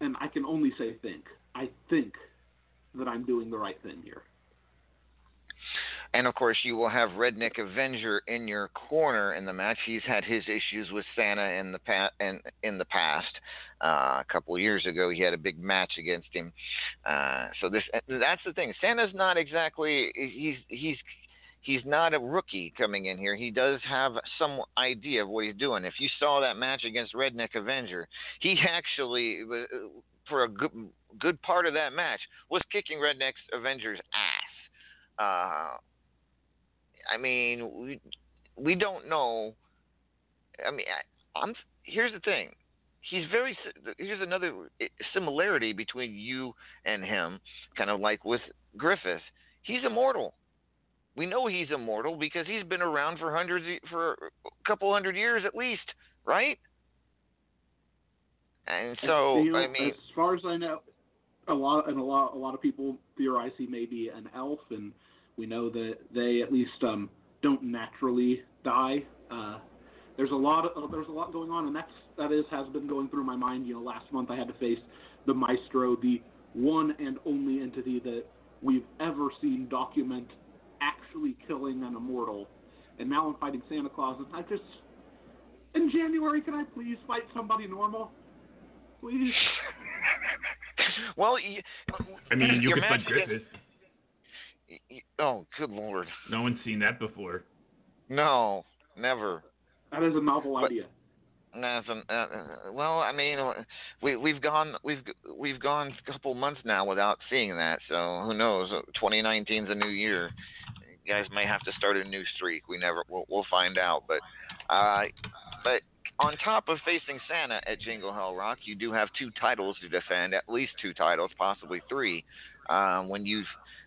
and I can only say think, I think that I'm doing the right thing here. And of course, you will have Redneck Avenger in your corner in the match. He's had his issues with Santa in the past. In, in the past, uh, a couple of years ago, he had a big match against him. Uh, so this that's the thing. Santa's not exactly he's he's he's not a rookie coming in here. He does have some idea of what he's doing. If you saw that match against Redneck Avenger, he actually for a good good part of that match was kicking Redneck Avenger's ass. Uh, I mean, we we don't know. I mean, I, I'm here's the thing. He's very. Here's another similarity between you and him, kind of like with Griffith. He's immortal. We know he's immortal because he's been around for hundreds, for a couple hundred years at least, right? And so, you know, I mean, as far as I know, a lot and a lot a lot of people theorize he may be an elf, and we know that they at least um, don't naturally die. Uh, there's a lot of there's a lot going on, and that's that is has been going through my mind. You know, last month I had to face the Maestro, the one and only entity that we've ever seen document actually killing an immortal, and now I'm fighting Santa Claus, and I just in January, can I please fight somebody normal? Please. [LAUGHS] well, you, I mean, you your could fight match against- Griffith. Y- y- Oh, good lord! No one's seen that before. No, never. That is a novel But- idea. Nothing. Uh, uh, well, I mean, uh, we we've gone we've we've gone a couple months now without seeing that. So who knows? 2019's a new year. You guys may have to start a new streak. We never. We'll, we'll find out. But uh, but on top of facing Santa at Jingle Hell Rock, you do have two titles to defend. At least two titles, possibly three. Um, when you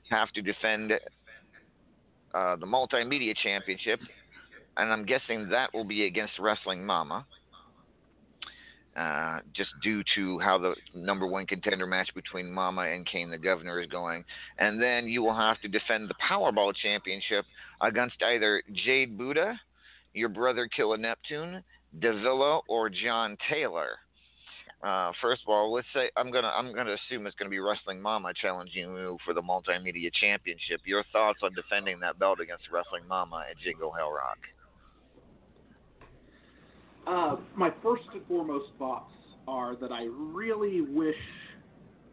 have to defend uh, the Multimedia Championship, and I'm guessing that will be against Wrestling Mama uh, just due to how the number one contender match between Mama and Kane the Governor is going. And then you will have to defend the Powerball Championship against either Jade Buddha, your brother Killer Neptune, Davila, or John Taylor. Uh, first of all, let's say I'm gonna I'm gonna assume it's gonna be Wrestling Mama challenging you for the Multimedia Championship. Your thoughts on defending that belt against Wrestling Mama at Jingle Hell Rock? Uh, my first and foremost thoughts are that I really wish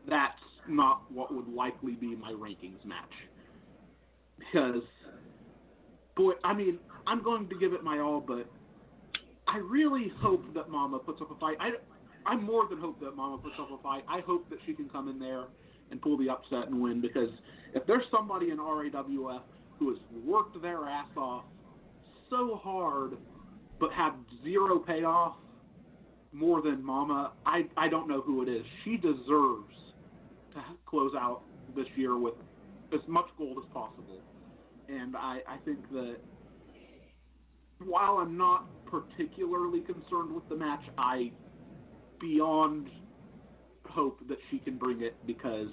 that's not what would likely be my rankings match. Because, boy, I mean, I'm going to give it my all, but I really hope that Mama puts up a fight. I, I more than hope that Mama puts up a fight. I hope that she can come in there and pull the upset and win. Because if there's somebody in RAWF who has worked their ass off so hard but had zero payoff more than Mama, I I don't know who it is. She deserves to close out this year with as much gold as possible. And I, I think that while I'm not particularly concerned with the match, I beyond hope that she can bring it because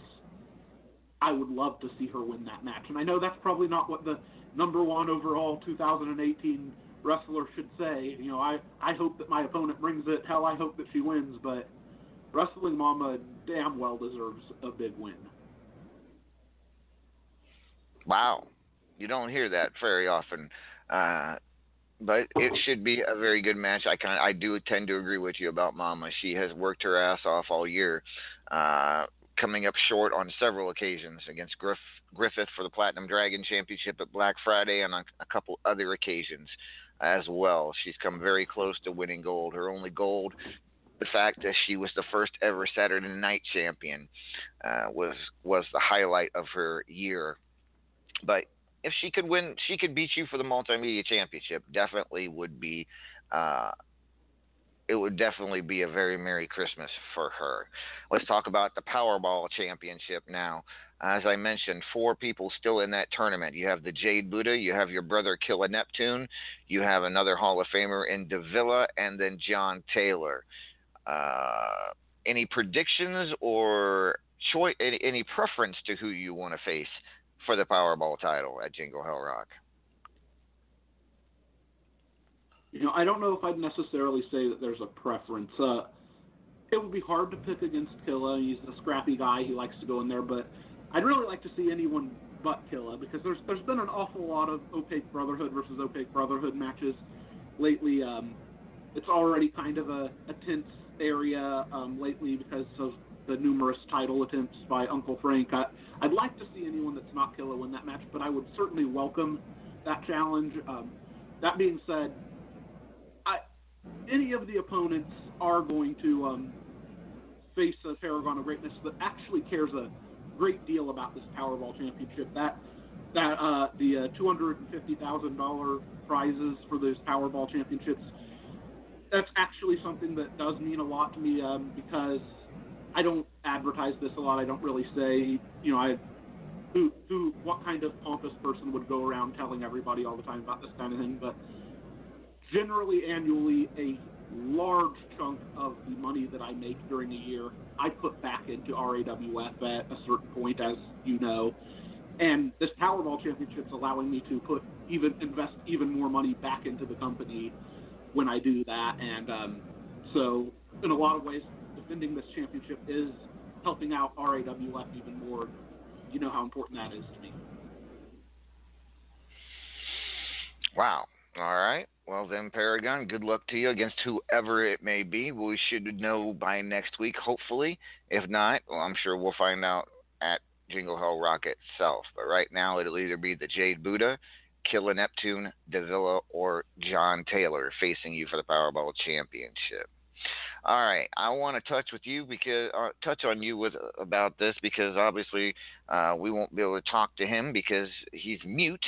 I would love to see her win that match. And I know that's probably not what the number one overall 2018 wrestler should say. You know, I I hope that my opponent brings it. Hell, I hope that she wins. But Wrestling Mama damn well deserves a big win. Wow, you don't hear that very often. Uh, but it should be a very good match. I kind I do tend to agree with you about Mama. She has worked her ass off all year, uh, coming up short on several occasions against Griff, Griffith for the Platinum Dragon Championship at Black Friday and on a couple other occasions as well. She's come very close to winning gold. Her only gold, the fact that she was the first ever Saturday Night Champion, uh, was was the highlight of her year. But if she could win, she could beat you for the multimedia championship. Definitely would be. Uh, it would definitely be a very merry Christmas for her. Let's talk about the Powerball Championship now. As I mentioned, four people still in that tournament. You have the Jade Buddha, you have your brother Killa Neptune, you have another Hall of Famer in Davila, and then John Taylor. Uh, any predictions or choice? Any, any preference to who you want to face for the Powerball title at Jingle Hell Rock? You know, I don't know if I'd necessarily say that there's a preference. Uh, it would be hard to pick against Killa. He's a scrappy guy. He likes to go in there, but I'd really like to see anyone but Killa because there's there's been an awful lot of opaque Brotherhood versus opaque Brotherhood matches lately. Um, it's already kind of a, a tense area um, lately because of the numerous title attempts by Uncle Frank. I, I'd like to see anyone that's not Killa win that match, but I would certainly welcome that challenge. Um, that being said, I, any of the opponents are going to um, face a Paragon of Greatness that actually cares a great deal about this Powerball Championship. That that uh, the uh, two hundred and fifty thousand dollar prizes for those Powerball Championships. That's actually something that does mean a lot to me um, because I don't advertise this a lot. I don't really say, you know, I who who what kind of pompous person would go around telling everybody all the time about this kind of thing. But generally, annually, a large chunk of the money that I make during a year, I put back into RAWF at a certain point, as you know. And this Powerball Championship is allowing me to put even invest even more money back into the company when I do that. And um, so, in a lot of ways, defending this championship is helping out RAWF even more. You know how important that is to me. Wow. All right. Well, then, Paragon, good luck to you against whoever it may be. We should know by next week, hopefully. If not, well, I'm sure we'll find out at Jingle Hell Rock itself. But right now, it'll either be the Jade Buddha, Killer Neptune, Davila, or John Taylor facing you for the Powerball Championship. All right, I want to touch with you because uh, touch on you with about this because obviously uh, we won't be able to talk to him because he's mute,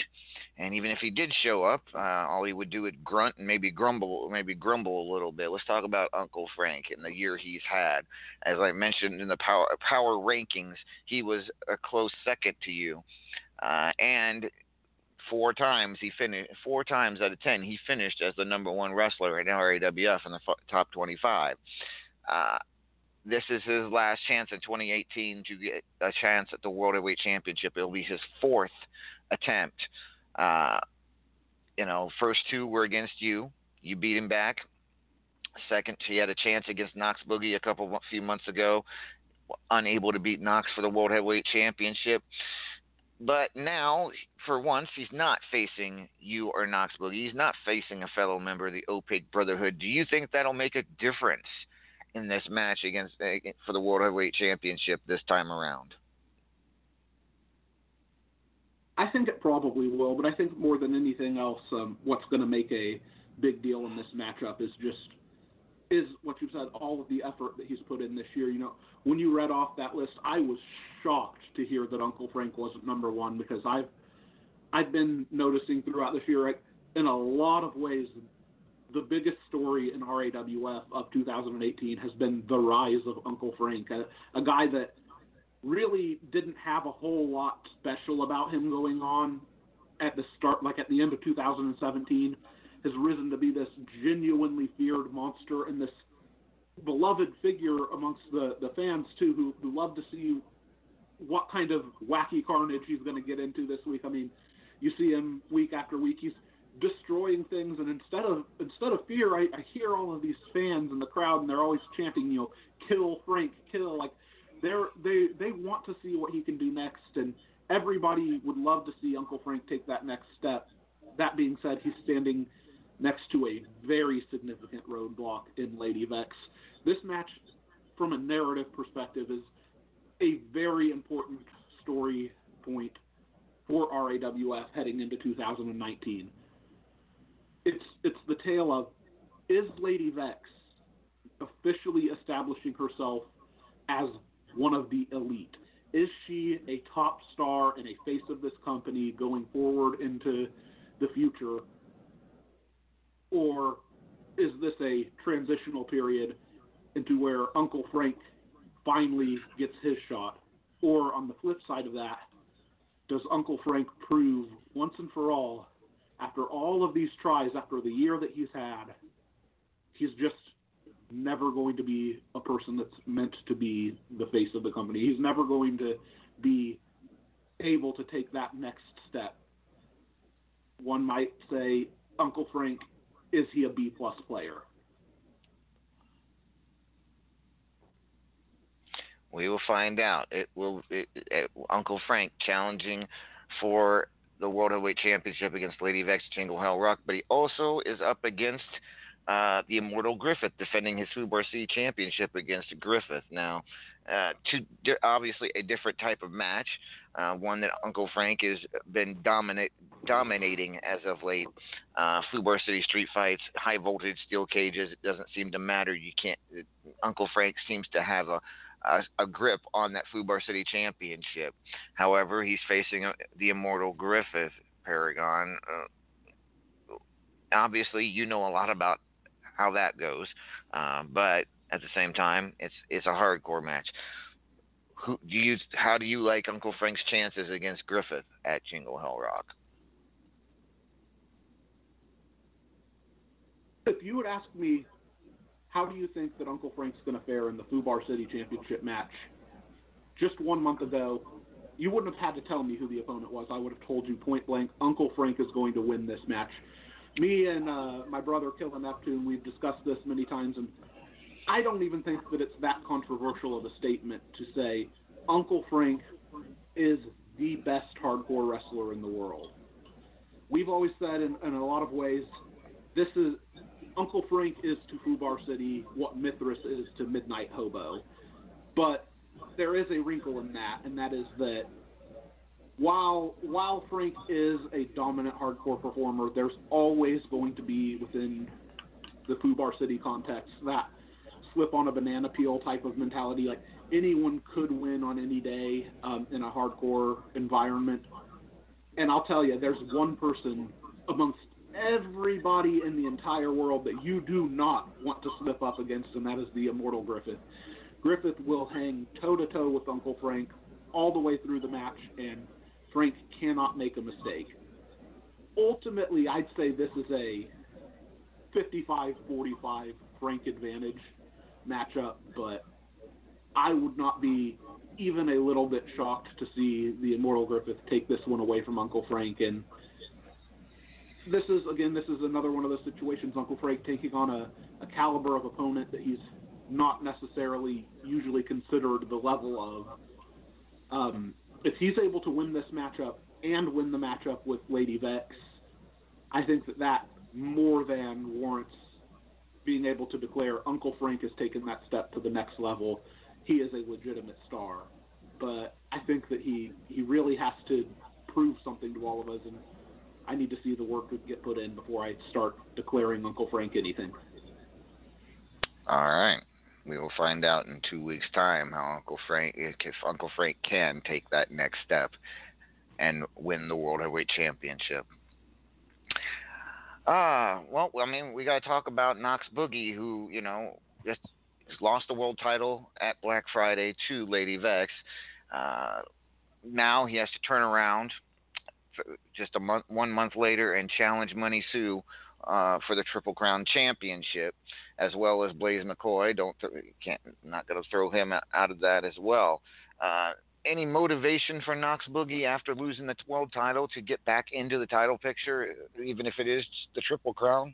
and even if he did show up, uh, all he would do is grunt and maybe grumble, maybe grumble a little bit. Let's talk about Uncle Frank and the year he's had. As I mentioned in the power power rankings, he was a close second to you, uh, and four times he finished four times out of ten he finished as the number one wrestler right now in RAWF in the f- top 25. Uh, this is his last chance in 2018 to get a chance at the World Heavyweight Championship. It'll be his fourth attempt. Uh, you know, first two were against you. You beat him back. Second, he had a chance against Knox Boogie a couple few months ago, unable to beat Knox for the World Heavyweight Championship. But now, for once, he's not facing you or Knox. He's not facing a fellow member of the Opaque Brotherhood. Do you think that'll make a difference in this match against uh, for the World Heavyweight Championship this time around? I think it probably will, but I think more than anything else, um, what's going to make a big deal in this matchup is just is what you said, all of the effort that he's put in this year. You know, when you read off that list, I was shocked to hear that Uncle Frank wasn't number one because I've I've been noticing throughout this year, in a lot of ways, the biggest story in RAWF of 2018 has been the rise of Uncle Frank, a, a guy that really didn't have a whole lot special about him going on at the start, like at the end of 2017 has risen to be this genuinely feared monster and this beloved figure amongst the, the fans too, who, who love to see what kind of wacky carnage he's going to get into this week. I mean, you see him week after week. He's destroying things, and instead of instead of fear, I, I hear all of these fans in the crowd, and they're always chanting, you know, "Kill Frank, kill!" Like they're they they want to see what he can do next, and everybody would love to see Uncle Frank take that next step. That being said, he's standing next to a very significant roadblock in Lady Vexx. This match, from a narrative perspective, is a very important story point for RAWF heading into 2019. It's it's the tale of is Lady Vexx officially establishing herself as one of the elite? Is she a top star and a face of this company going forward into the future? Or is this a transitional period into where Uncle Frank finally gets his shot? Or on the flip side of that, does Uncle Frank prove once and for all, after all of these tries, after the year that he's had, he's just never going to be a person that's meant to be the face of the company. He's never going to be able to take that next step. One might say Uncle Frank is he a B plus player? We will find out. It will. It, it, Uncle Frank challenging for the World Heavyweight Championship against Lady Vexx Jingle Hell Rock, but he also is up against uh, the Immortal Griffith defending his Fubar City Championship against Griffith. Now, uh, to obviously a different type of match, uh, one that Uncle Frank has been dominate, dominating as of late. Uh, Fubar City street fights, high voltage steel cages. It doesn't seem to matter. You can't. Uncle Frank seems to have a a, a, grip on that Fubar City Championship. However, he's facing a, uh, the immortal Griffith Paragon. Uh, obviously, you know a lot about how that goes, uh, but at the same time, it's it's a hardcore match. Who do you? How do you like Uncle Frank's chances against Griffith at Jingle Hell Rock? If you would ask me how do you think that Uncle Frank's going to fare in the Fubar City Championship match? Just one month ago, you wouldn't have had to tell me who the opponent was. I would have told you point blank, Uncle Frank is going to win this match. Me and uh, my brother Killer Neptune, we've discussed this many times, and I don't even think that it's that controversial of a statement to say Uncle Frank is the best hardcore wrestler in the world. We've always said in, in a lot of ways, this is Uncle Frank is to Fubar City what Mithras is to Midnight Hobo. But there is a wrinkle in that, and that is that while while Frank is a dominant hardcore performer, there's always going to be within the Fubar City context that slip on a banana peel type of mentality. Like anyone could win on any day um, in a hardcore environment. And I'll tell you, there's one person amongst everybody in the entire world that you do not want to slip up against, and that is the immortal Griffith. Griffith will hang toe to toe with Uncle Frank all the way through the match, and Frank cannot make a mistake. Ultimately, I'd say this is a 55 45 Frank advantage matchup, but I would not be even a little bit shocked to see the Immortal Griffith take this one away from Uncle Frank. And this is, again, this is another one of those situations, Uncle Frank taking on a, a caliber of opponent that he's not necessarily usually considered the level of. Um, if he's able to win this matchup and win the matchup with Lady Vexx, I think that that more than warrants being able to declare Uncle Frank has taken that step to the next level. He is a legitimate star, but I think that he he really has to prove something to all of us, and I need to see the work get put in before I start declaring Uncle Frank anything. All right. We will find out in two weeks' time how Uncle Frank, if Uncle Frank can take that next step and win the World Heavyweight Championship. Uh, well, I mean, we got to talk about Knox Boogie, who you know just lost the world title at Black Friday to Lady Vexx. Uh, now he has to turn around just a month, one month later, and challenge Money Sue uh, for the Triple Crown Championship, as well as Blaze McCoy. Don't th- can't not going to throw him out of that as well. Uh, any motivation for Knox Boogie after losing the world title to get back into the title picture, even if it is the Triple Crown?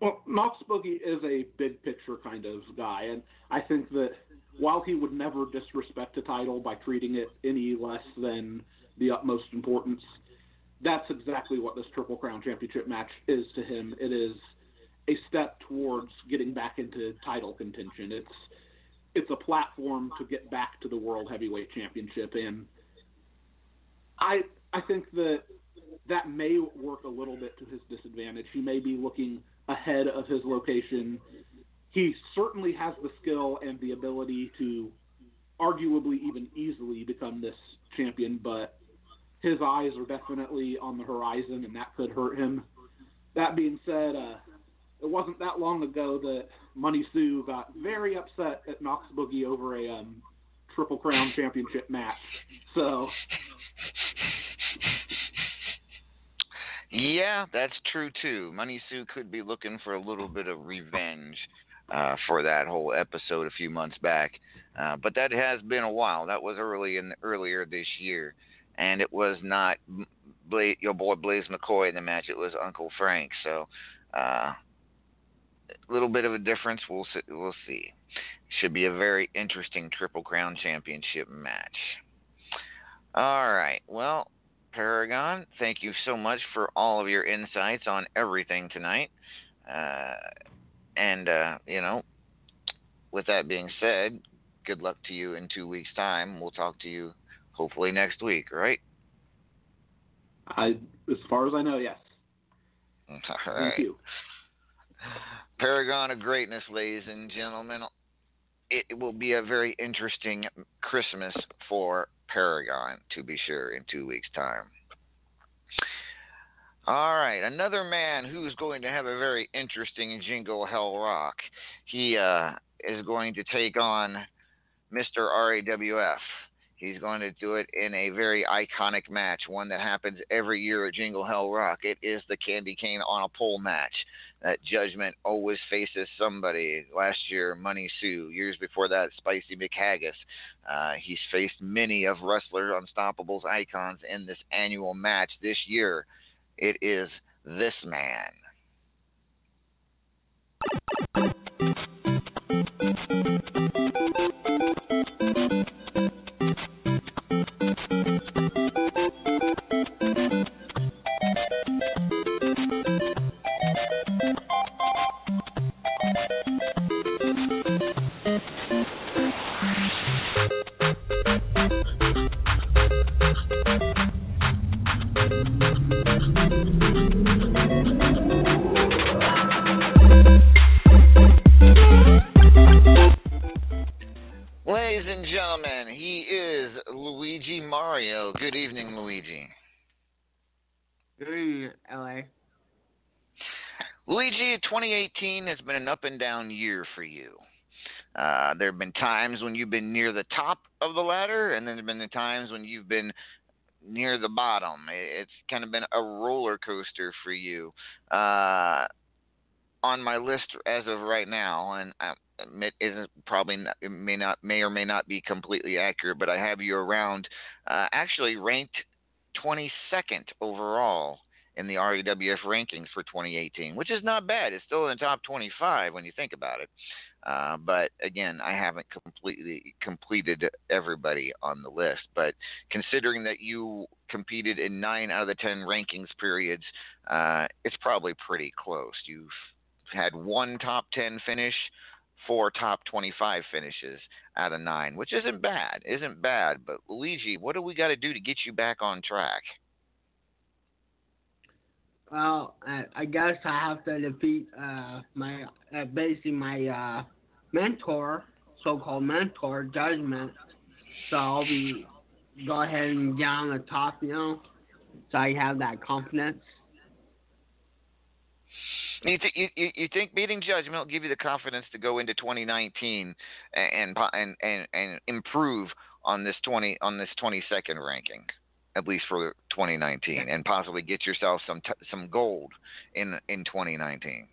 Well, Knox Boogie is a big picture kind of guy, and I think that while he would never disrespect a title by treating it any less than the utmost importance, that's exactly what this Triple Crown Championship match is to him. It is a step towards getting back into title contention. It's it's a platform to get back to the World Heavyweight Championship, and I I think that that may work a little bit to his disadvantage. He may be looking ahead of his location. He certainly has the skill and the ability to arguably even easily become this champion, but his eyes are definitely on the horizon, and that could hurt him. That being said, uh, it wasn't that long ago that Money Sue got very upset at Knox Boogie over a um, Triple Crown Championship match. So. Yeah, that's true too. Money Sue could be looking for a little bit of revenge uh, for that whole episode a few months back, uh, but that has been a while. That was early in earlier this year, and it was not Bla- your boy Blaze McCoy in the match. It was Uncle Frank. So uh, little bit of a difference. We'll see, we'll see. Should be a very interesting Triple Crown Championship match. All right. Well, Paragon, thank you so much for all of your insights on everything tonight. Uh, and uh, you know, with that being said, good luck to you in two weeks' time. We'll talk to you hopefully next week, right? I, as far as I know, yes. [LAUGHS] All Thank you. Paragon of greatness, ladies and gentlemen. It will be a very interesting Christmas for Paragon, to be sure, in two weeks' time. All right, another man who's going to have a very interesting Jingle Hell Rock. He uh, is going to take on Mr. RAWF. He's going to do it in a very iconic match, one that happens every year at Jingle Hell Rock. It is the Candy Cane on a pole match. That Judgment always faces somebody. Last year, Money Sue. Years before that, Spicy McHaggis. Uh, he's faced many of Wrestler Unstoppable's icons in this annual match. This year, it is this man. 2018 has been an up and down year for you. Uh, there have been times when you've been near the top of the ladder, and then there have been the times when you've been near the bottom. It's kind of been a roller coaster for you. Uh, on my list as of right now, and I admit isn't probably not, it may not may or may not be completely accurate, but I have you around uh, actually ranked 22nd overall in the RAWF rankings for 2018, which is not bad. It's still in the top 25 when you think about it. Uh, but again, I haven't completely completed everybody on the list. But considering that you competed in nine out of the 10 rankings periods, uh, it's probably pretty close. You've had one top 10 finish, four top 25 finishes out of nine, which isn't bad. Isn't bad. But Luigi, what do we got to do to get you back on track? Well, I, I guess I have to defeat uh, my uh, basically my uh, mentor, so-called mentor, Judgment. So I'll be go ahead and get on the top, you know, so I have that confidence. You, th- you, you think beating Judgment will give you the confidence to go into 2019 and and and, and improve on this 20 on this 22nd ranking, at least for 2019, and possibly get yourself some t- some gold in in 2019.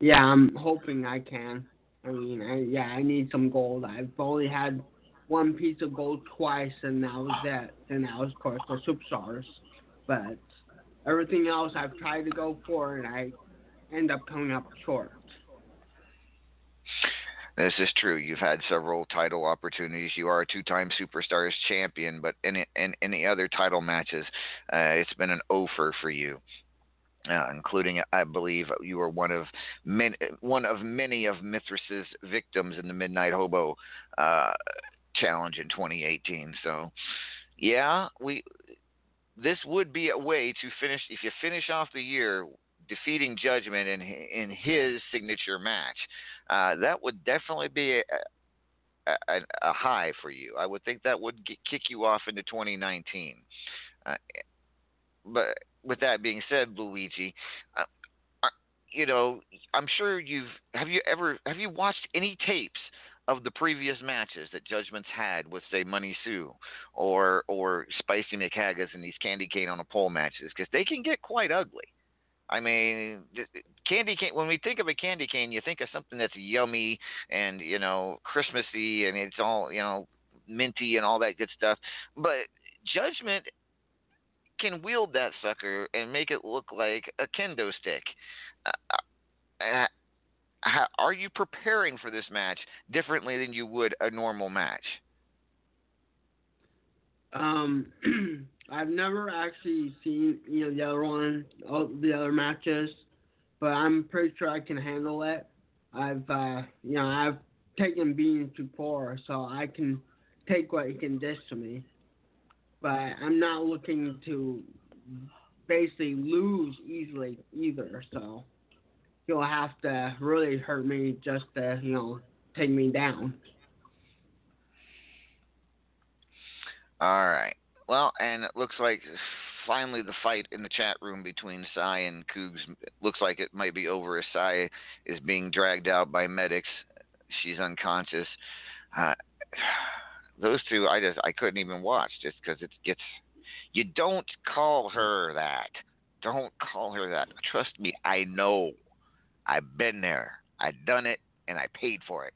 Yeah, I'm hoping I can. I mean, I, yeah, I need some gold. I've only had one piece of gold twice, and that was that. And that was, of course, for superstars. But everything else I've tried to go for, and I end up coming up short. This is true. You've had several title opportunities. You are a two-time Superstars champion, but in in any other title matches, uh, it's been an offer for you. Uh, including, I believe, you were one of many, one of many of Mithras's victims in the Midnight Hobo uh, challenge in 2018. So, yeah, we this would be a way to finish if you finish off the year defeating Judgment in in his signature match. Uh, that would definitely be a, a, a, high for you. I would think that would get, kick you off into 2019. Uh, but with that being said, Luigi, uh, uh, you know, I'm sure you've have you ever have you watched any tapes of the previous matches that Judgment's had with say Money Sue or or Spicy McHaggis and these Candy Cane on a pole matches because they can get quite ugly. I mean, candy cane. When we think of a candy cane, you think of something that's yummy and you know Christmassy, and it's all you know minty and all that good stuff. But Judgment can wield that sucker and make it look like a kendo stick. Uh, uh, how, are you preparing for this match differently than you would a normal match? Um, [CLEARS THROAT] I've never actually seen you know the other one, all the other matches, but I'm pretty sure I can handle it. I've uh, you know I've taken beans before, so I can take what he can dish to me. But I'm not looking to basically lose easily either. So he'll have to really hurt me just to you know take me down. All right. Well, and it looks like finally the fight in the chat room between Cy and Cougs looks like it might be over as Cy is being dragged out by medics. She's unconscious. Uh, [SIGHS] those two, I just I couldn't even watch just because it gets. You don't call her that. Don't call her that. Trust me, I know. I've been there. I've done it, and I paid for it.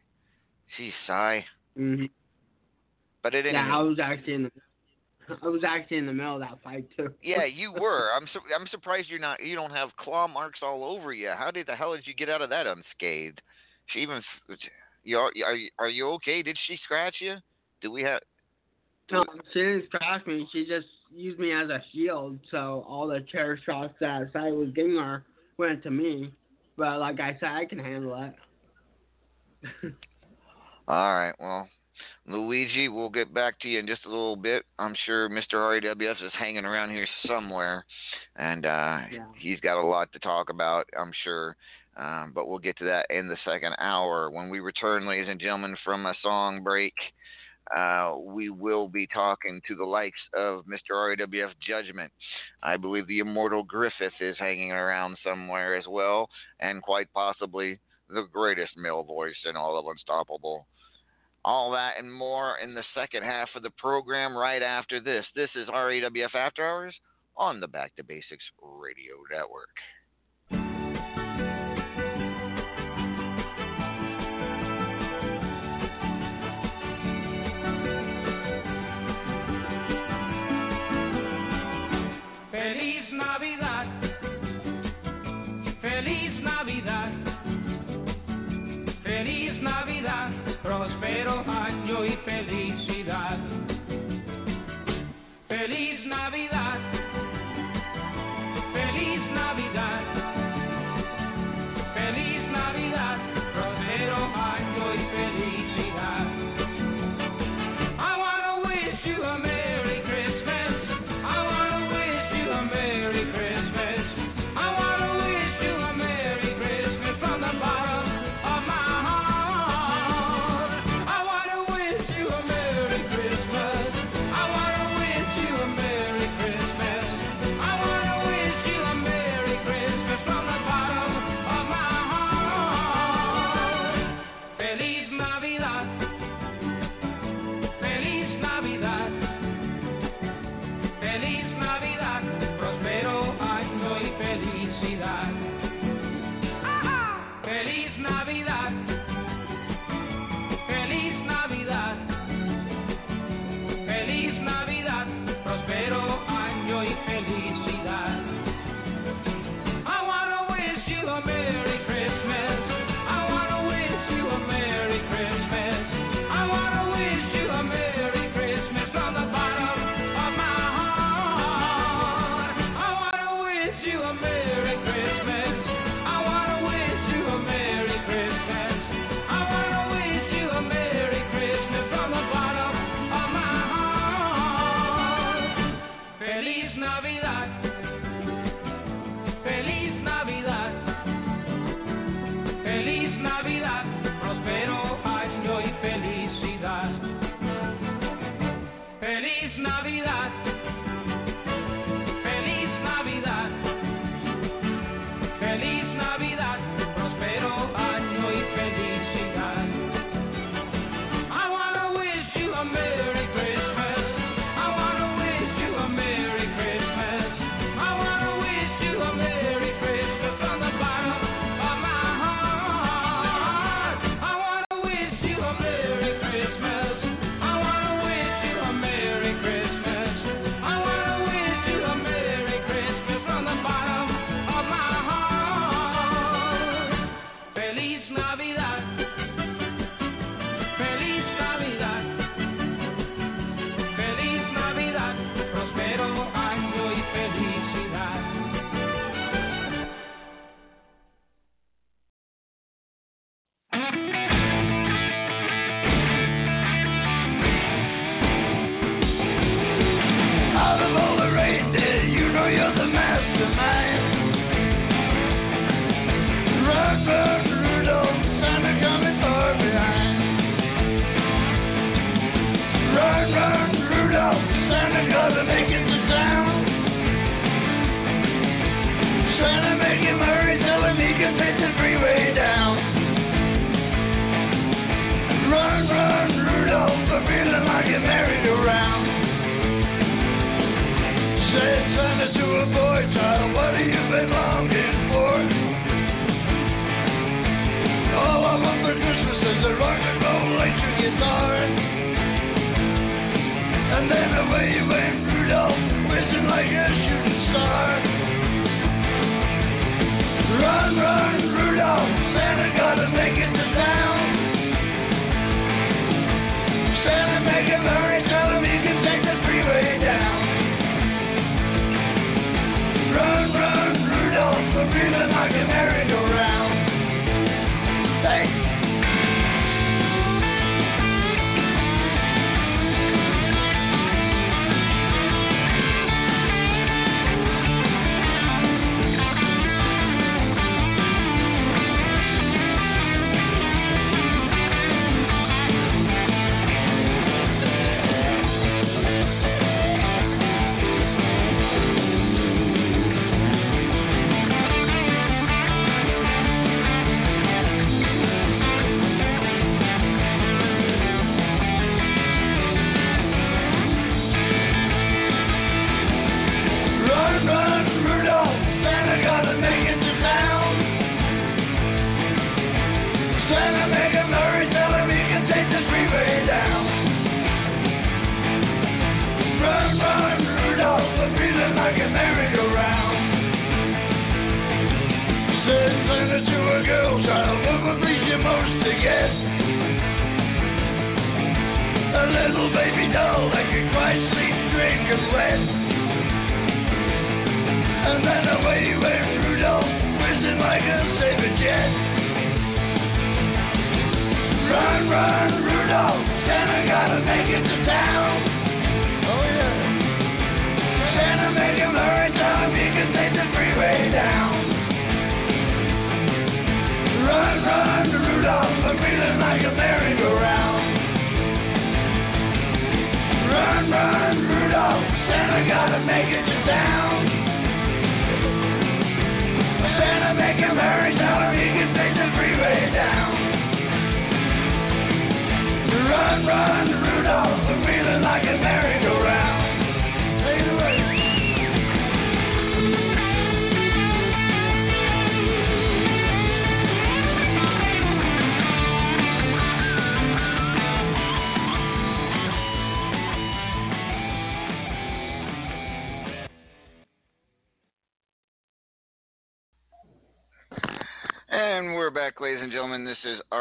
She's sigh. hmm But it Yeah, I was actually in the [LAUGHS] I was actually in the middle of that fight too. [LAUGHS] Yeah, you were. I'm su- I'm surprised you're not. You don't have claw marks all over you. How did the hell did you get out of that unscathed? She even. You are are you, are you okay? Did she scratch you? Do we have? No, she didn't scratch me. She just used me as a shield. So all the chair shots that I was giving her went to me. But like I said, I can handle it. [LAUGHS] All right. Well, Luigi, we'll get back to you in just a little bit. I'm sure Mr. RAWF is hanging around here somewhere, and uh, Yeah. he's got a lot to talk about. I'm sure. Um, but we'll get to that in the second hour. When we return, ladies and gentlemen, from a song break, uh, we will be talking to the likes of Mr. RAWF Judgment. I believe the immortal Griffith is hanging around somewhere as well, and quite possibly the greatest male voice in all of Unstoppable. All that and more in the second half of the program right after this. This is RAWF After Hours on the Back to Basics Radio Network. Can take the freeway down. Run, run, Rudolph. I'm feeling like a merry-go-round. Said Santa to a boy child, what have you been longing for? All I want for Christmas is a electric guitar. And then away you went Rudolph, whizzing like a Run, run, Rudolph, Santa gotta make it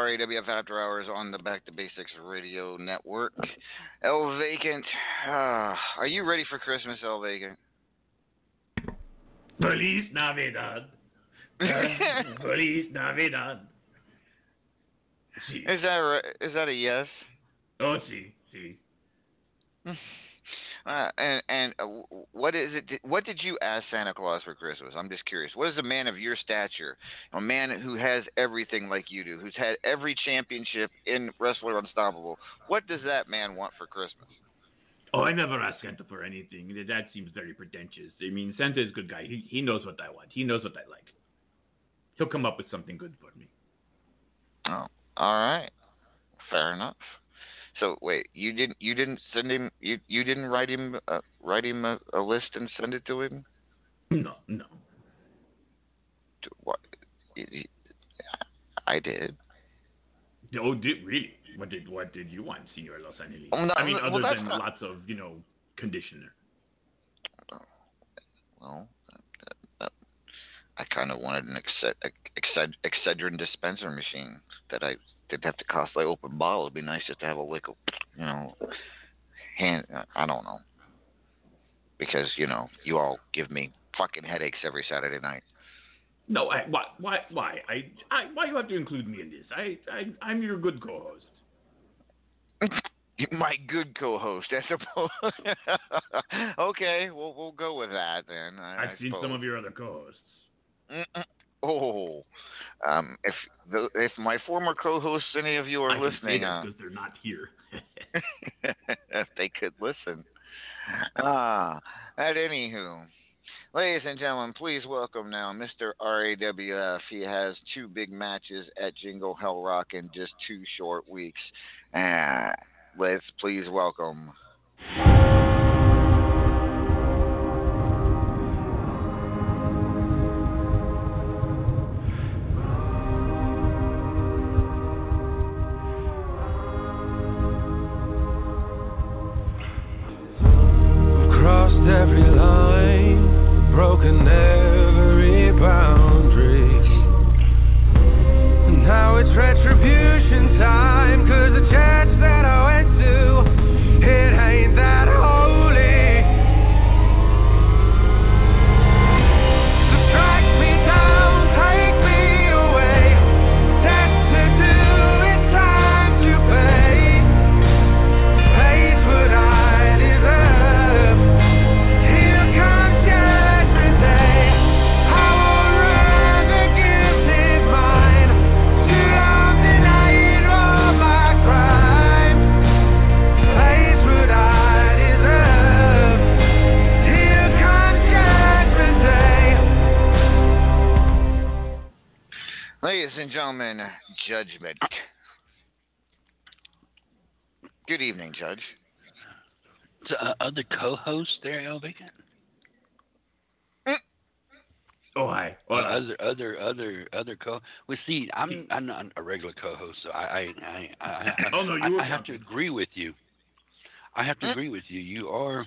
RAWF After Hours on the Back to Basics Radio Network. El Vacant, uh, are you ready for Christmas, El Vacant? Feliz Navidad. [LAUGHS] Feliz Navidad. Sí. Is that right? Is that a yes? Oh, sí, sí. [LAUGHS] Uh, and and uh, what is it? What did you ask Santa Claus for Christmas? I'm just curious. What is a man of your stature, a man who has everything like you do, who's had every championship in Wrestler Unstoppable? What does that man want for Christmas? Oh, I never ask Santa for anything. That seems very pretentious. I mean, Santa is a good guy. He he knows what I want. He knows what I like. He'll come up with something good for me. Oh, all right, fair enough. So wait, you didn't you didn't send him you you didn't write him uh, write him a, a list and send it to him? No, no. To What? I did. Oh, did really? What did what did you want, Senor Los Angeles? Oh, no, I mean, well, other than not- lots of you know conditioner. Well, uh, uh, I kind of wanted an Exced- Exced- Excedrin dispenser machine that I didn't have to cost like open bottle. It'd be nice just to have a liquid, you know, hand. uh, I don't know, because you know you all give me fucking headaches every Saturday night. No, I, why why why I, I why you have to include me in this? I I I'm your good co-host. [LAUGHS] My good co-host, I suppose. [LAUGHS] okay, we'll we'll go with that then. I, I've I seen some of your other co-hosts. Mm-mm. Oh, um, if the, if my former co-hosts, any of you are I listening, that uh, because they're not here. [LAUGHS] if they could listen. Ah, at anywho, ladies and gentlemen, please welcome now Mr. RAWF. He has two big matches at Jingle Hell Rock in just two short weeks. Uh, let's please welcome. So, other co-hosts there, LB? Oh hi. Uh, other other other other co. Well, see, I'm I'm not a regular co-host, so I I I, I, I, [LAUGHS] Oh, no, you I, I have to agree with you. I have to Hmm? agree with you. You are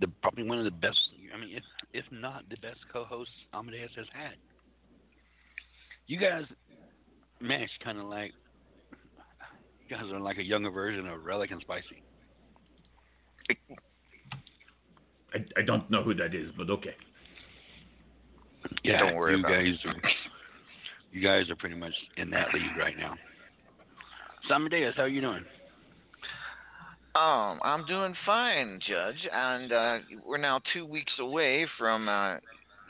the probably one of the best. I mean, if if not the best co-hosts Amadeus has had. You guys match kind of like you guys are like a younger version of Relic and Spicy. I, I don't know who that is, but okay. Yeah, Don't worry you about it. guys are you guys are pretty much in that league right now. So Amadeus, how are you doing? Um, I'm doing fine, Judge, and uh, we're now two weeks away from uh,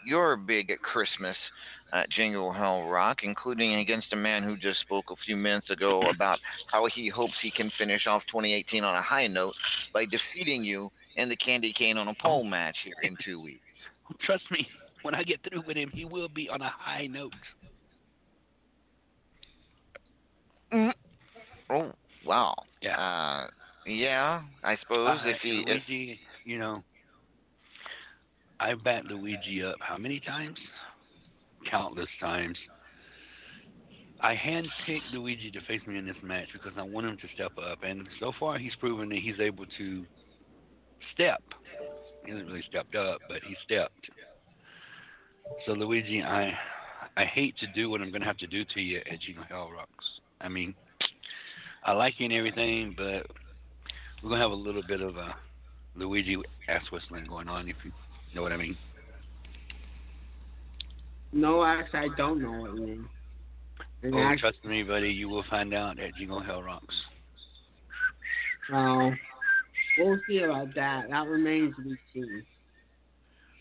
your big Christmas at Jingle Hell Rock, including against a man who just spoke a few minutes ago about how he hopes he can finish off 2018 on a high note by defeating you in the candy cane on a pole match here in two weeks. Trust me, when I get through with him, he will be on a high note. Oh, wow. Yeah. Uh, yeah, I suppose Uh, if he if you know, I backed Luigi up how many times? Countless times. I handpicked Luigi to face me in this match because I want him to step up, and so far he's proven that he's able to step. He hasn't really stepped up, but he stepped. So Luigi, I I hate to do what I'm going to have to do to you at Jingle Hell Rocks. I mean, I like you and everything, but we're gonna have a little bit of a Luigi ass whistling going on, if you know what I mean. No, actually, I don't know what you mean. And Oh, actually, trust me, buddy, you will find out at Jingle Hell Rocks. well, we'll see about that. That remains to be seen.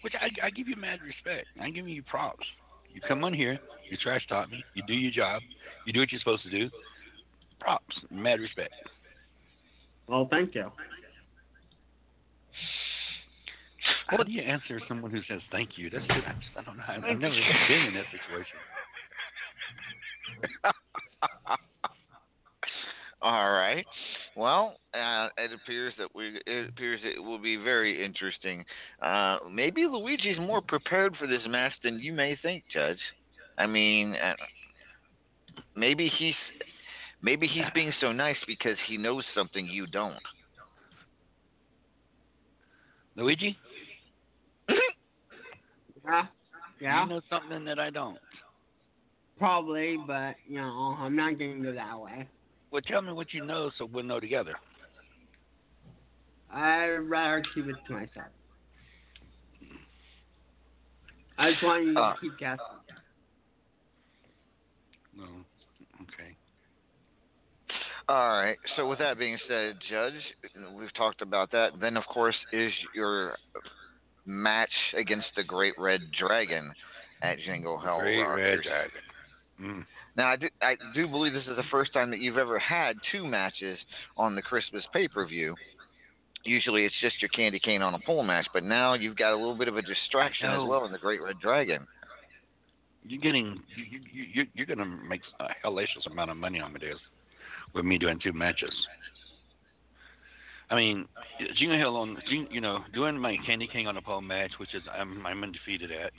Which I, I give you mad respect. I'm giving you props. You come on here, you trash talk me, you do your job, you do what you're supposed to do. Props, mad respect. Well, thank you. How do you answer someone who says thank you? That's I, just, I don't know. I've, I've never been in that situation. [LAUGHS] All right. Well, uh, it appears that we it appears it will be very interesting. Uh, maybe Luigi's more prepared for this match than you may think, Judge. I mean, uh, maybe he's maybe he's being so nice because he knows something you don't. Luigi, Yeah, yeah, you know something that I don't. probably, but you know, I'm not gonna go that way. Well, tell me what you know so we'll know together. I'd rather keep it to myself. I just want you to Uh. keep guessing. No. Okay. All right. So with that being said, Judge, we've talked about that. Then of course is your match against the Great Red Dragon at Jingle Hell Great Rock. Red Dragon. Mm. Now, I do, I do believe this is the first time that you've ever had two matches on the Christmas pay per view. Usually it's just your candy cane on a pole match, but now you've got a little bit of a distraction as well in the Great Red Dragon. You're getting you you you you're gonna make a hellacious amount of money on this with me doing two matches. I mean, Jingle Hell on, you know, doing my Candy Cane on a pole match, which is I'm I'm undefeated at.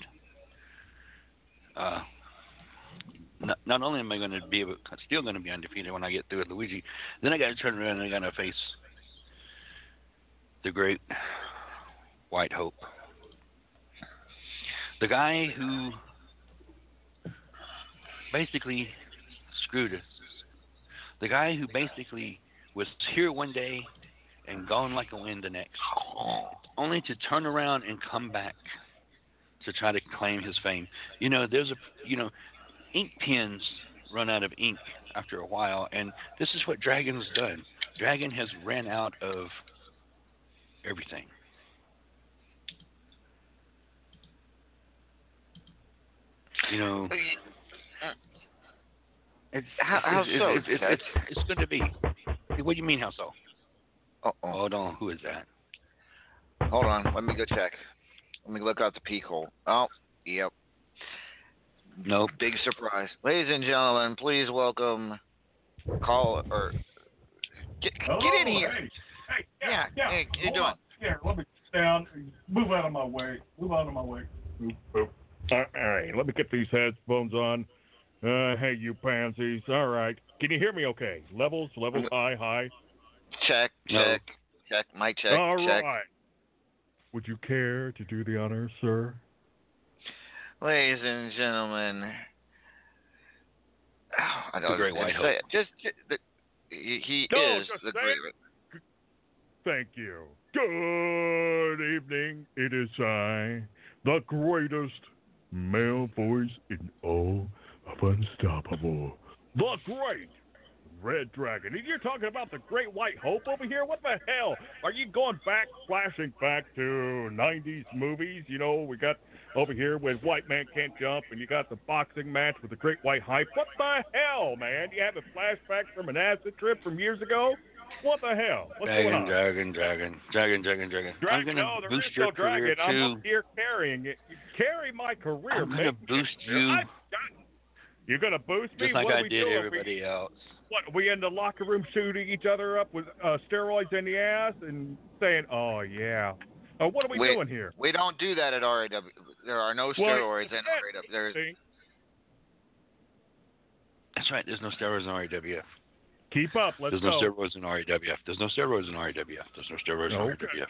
Uh, not, not only am I going to be able, still going to be undefeated when I get through with Luigi, then I got to turn around and I got to face the great White Hope, the guy who basically screwed us, the guy who basically was here one day and gone like a wind the next, only to turn around and come back to try to claim his fame. You know, there's a, you know, ink pens run out of ink after a while, and this is what Dragon's done. Dragon has ran out of everything. You know, uh, It's how, how it's, so? it's, it's, it's, it's going to be. What do you mean, how so? Uh-oh. Hold on, who is that? Hold on, let me go check. Let me look out the peek hole. Oh, yep. Nope. Big surprise, ladies and gentlemen. Please welcome call or get, get in here. Hey, hey, Yeah, yeah. hey, you doing? on. Yeah, let me sit down. Move out of my way. Move out of my way. Move, move. Uh, all right, let me get these headphones on. Uh, hey, you pansies. All right. Can you hear me okay? Levels, levels, high, high. Check, No. check, check. Mic check, All check. right. Would you care to do the honors, sir? Ladies and gentlemen, oh, I don't The Great know how to White say it. Just, just the, he, he No, is just the say great. it. Thank you. Good evening. It is I, the greatest male voice in all of Unstoppable. The great Red Dragon. You're talking about the Great White Hope over here? What the hell? Are you going back, flashing back to 90s movies? You know, we got over here when White Man Can't Jump, and you got the boxing match with the Great White Hype. What the hell, man? You have a flashback from an acid trip from years ago? What the hell? What's going Dragon, on? dragon, dragon, dragon, dragon, dragon. I'm gonna oh, no, there boost is your no career dragon. I'm up here carrying it. Carry my career, I'm gonna boost you You're gonna boost me? just like what I did everybody else. We, what? We in the locker room shooting each other up with uh, steroids in the ass and saying, "Oh yeah." Uh, what are we Wait. doing here? We don't do that at RAW. There are no Well, steroids in that- RAW. There's That's right. There's no steroids in RAWF. Keep up. Let's There's go. no steroids in RAWF. There's no steroids in RAWF. There's no steroids in Okay. RAWF.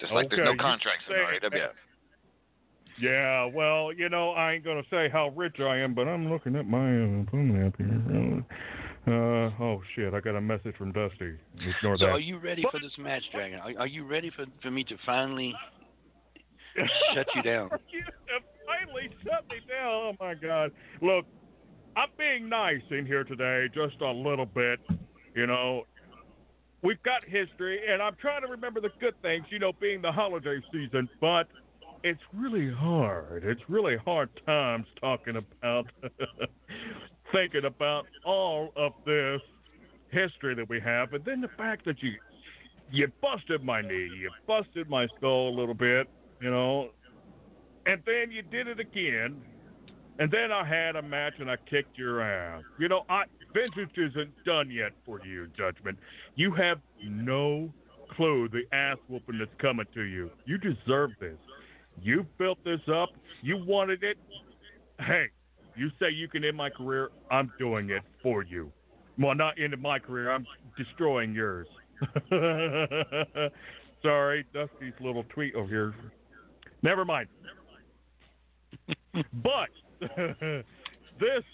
just like there's no Okay, you contracts in say- RAWF. Yeah, well, you know, I ain't gonna say how rich I am, but I'm looking at my uh, phone app here. Uh, oh shit! I got a message from Dusty. Ignore So that. are you ready for this match, Dragon? Are, are you ready for, for me to finally shut you down? [LAUGHS] you finally shut me down. Oh my God! Look, I'm being nice in here today, just a little bit. You know, we've got history, and I'm trying to remember the good things. You know, being the holiday season, but it's really hard. It's really hard times talking about, [LAUGHS] thinking about all of this history that we have, and then the fact that you you busted my knee, you busted my skull a little bit, you know, and then you did it again, and then I had a match and I kicked your ass. You know, I vengeance isn't done yet for you, Judgment. You have no clue the ass whooping that's coming to you. You deserve this. You built this up. You wanted it. Hey, you say you can end my career. I'm doing it for you. Well, not ending my career. I'm destroying yours. [LAUGHS] Sorry, Dusty's little tweet over here. Never mind. [LAUGHS] but [LAUGHS] this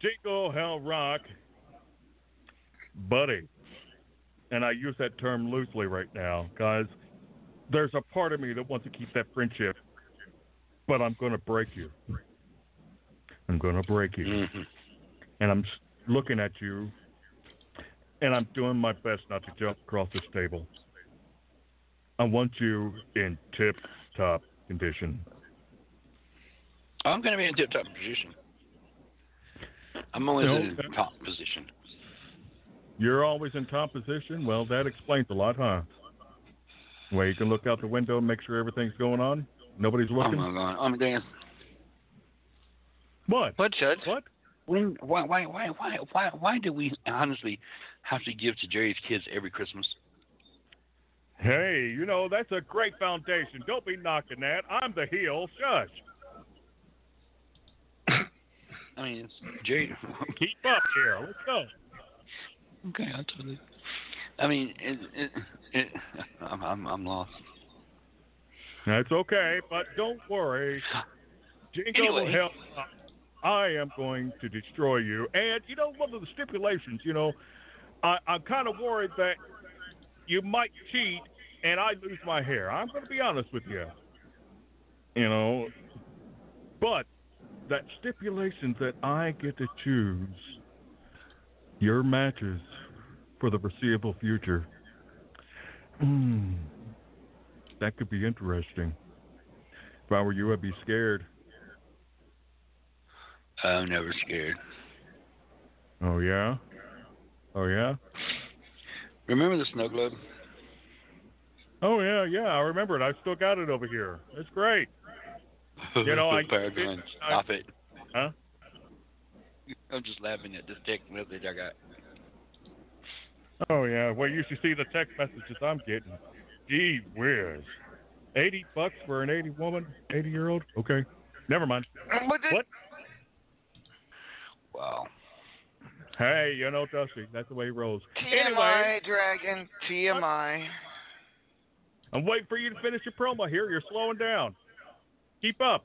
Jingle Hell Rock, buddy, and I use that term loosely right now, guys. There's a part of me that wants to keep that friendship, but I'm going to break you. I'm going to break you. Mhm. And I'm looking at you, and I'm doing my best not to jump across this table. I want you in tip top condition. I'm going to be in tip-top position. I'm always No, in top position. You're always in top position? Well, that explains a lot, huh? Where you can look out the window and make sure everything's going on? Nobody's Oh my God! I'm Dan. What? What, Judge? What? When, why, why, why, why, why, why do we honestly have to give to Jerry's kids every Christmas? Hey, you know, that's a great foundation. Don't be knocking that. I'm the heel. Shush. [COUGHS] I mean, it's Jerry. [LAUGHS] Keep up here. Let's go. Okay, I totally. I mean, it, it, it, [LAUGHS] I'm, I'm, I'm lost. That's okay, but don't worry. Jingle Anyway. Hell, I am going to destroy you. And you know, one of the stipulations, you know, I, I'm kind of worried that you might cheat and I lose my hair. I'm going to be honest with you. You know, but that stipulation that I get to choose your matches for the foreseeable future. Hmm. That could be interesting. If I were you, I'd be scared. I'm never scared. Oh yeah. Oh yeah. Remember the snow globe? Oh yeah, yeah. I remember it. I still got it over here. It's great. [LAUGHS] You know, I- Paragon, I- stop it. Huh? I'm just laughing at this text message I got. Oh yeah. Well, you should see the text messages I'm getting. Gee whiz. Eighty bucks for an eighty woman, eighty year old. Okay. Never mind. What? Did- What? Wow. Hey, you know Dusty. That's the way he rolls. TMI, Anyway, Dragon. TMI. I'm waiting for you to finish your promo here. You're slowing down. Keep up.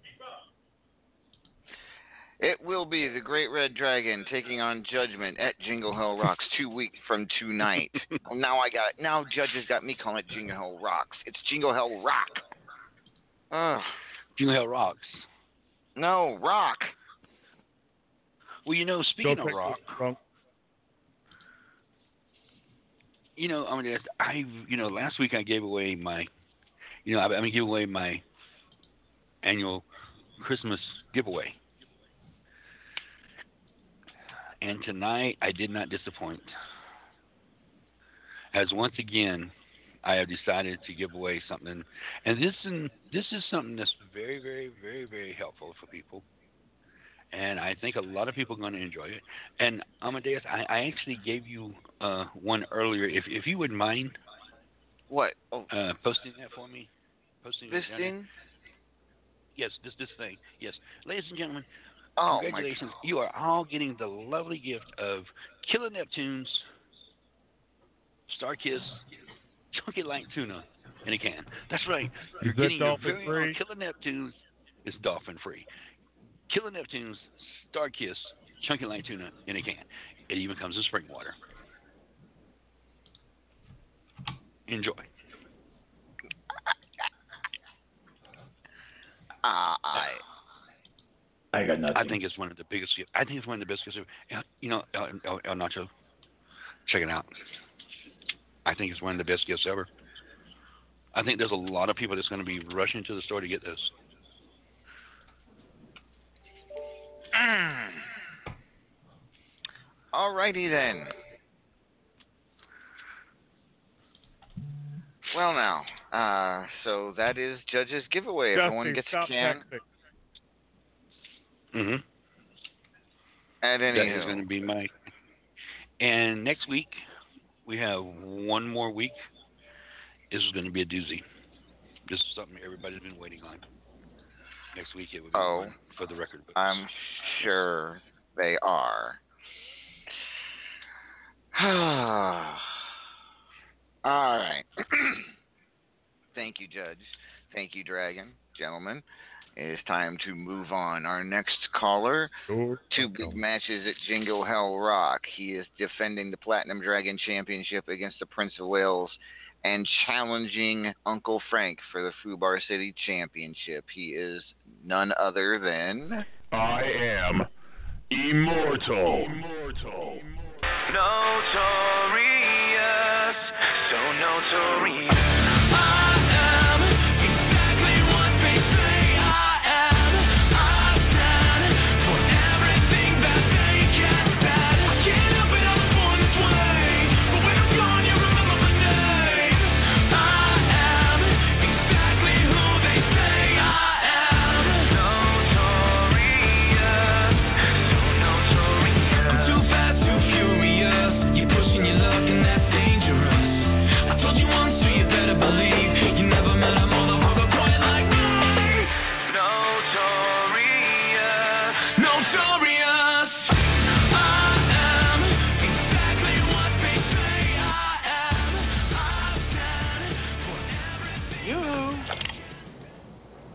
It will be the Great Red Dragon taking on Judgment at Jingle Hell Rocks [LAUGHS] two weeks from tonight. [LAUGHS] now I got now judges got me calling it Jingle Hell Rocks. It's Jingle Hell Rock. Ugh. Jingle Hell rocks. No, Rock. Well, you know, speaking Don't of rock, wrong. you know, I mean, I, you know, last week I gave away my, you know, I, I mean, give away my annual Christmas giveaway. And tonight I did not disappoint. As once again, I have decided to give away something, and this and this is something that's very, very, very, very helpful for people. And I think a lot of people are going to enjoy it. And Amadeus, I, I actually gave you uh, one earlier. If if you would mind What? Oh, uh, posting that for me, posting this thing? Yes, this this thing. Yes, ladies and gentlemen, Oh my congratulations! You are all getting the lovely gift of Killer Neptune's StarKist Chunky Light Tuna in a can. That's right. You're that getting your very free? own Killer Neptune's. It's dolphin free. Killer Neptune's StarKist Chunky Light Tuna in a can. It even comes in spring water. Enjoy. Ah, I. I got nothing. I think it's one of the biggest. I think it's one of the best gifts. ever. You know, El, El, El Nacho, check it out. I think it's one of the best gifts ever. I think there's a lot of people that's going to be rushing to the store to get this. Mm. Alrighty then. Well now, uh, so that is Judge's giveaway. Everyone gets stop a can. Mm-hmm. At any That is going to be my. And next week, we have one more week. This is going to be a doozy. This is something everybody's been waiting on. Next week it will be Oh. one for the record. books. I'm sure they are. [SIGHS] All right. [CLEARS THROAT] Thank you, Judge. Thank you, Dragon. Gentlemen, it is time to move on. Our next caller, Sure. two big matches at Jingle Hell Rock. He is defending the Platinum Dragon Championship against the Prince of Wales and challenging Uncle Frank for the Fubar City Championship. He is none other than. I am immortal. Immortal. Notorious, so notorious.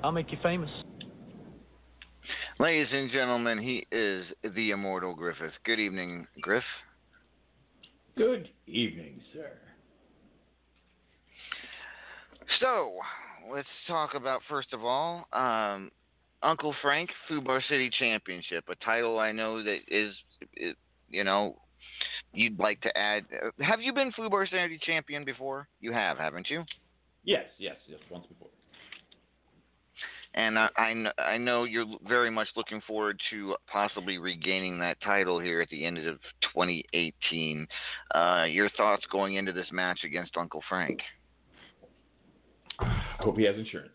I'll make you famous. Ladies and gentlemen, he is the immortal Griffith. Good evening, Griff. Good evening, sir. So, let's talk about first of all, um, Uncle Frank Fubar City Championship, a title I know that is, is, you know, you'd like to add. uh, Have you been Fubar City champion before? You have, haven't you? Yes, yes, yes, once before. And I, I, I know you're very much looking forward to possibly regaining that title here at the end of 2018. Uh, your thoughts going into this match against Uncle Frank? I hope he has insurance.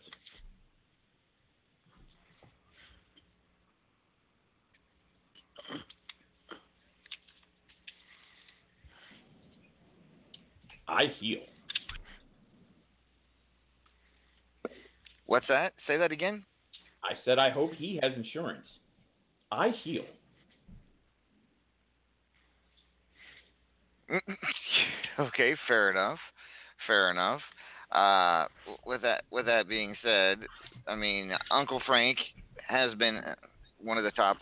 I heal. What's that? Say that again. I said I hope he has insurance. I heal. [LAUGHS] okay, fair enough. Fair enough. Uh, with that with that being said, I mean Uncle Frank has been one of the top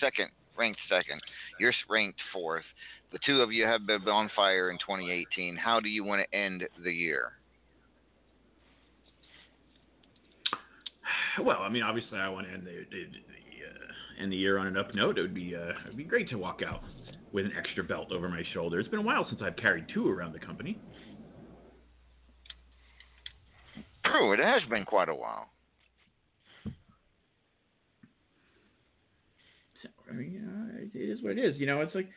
second ranked second. You're ranked fourth. The two of you have been on fire in 2018. How do you want to end the year? Well, I mean, obviously, I want to end the, the, the uh, end the year on an up note. It would be uh, it'd be great to walk out with an extra belt over my shoulder. It's been a while since I've carried two around the company. True, it has been quite a while. So, I mean, uh, it, is what it is. You know, it's like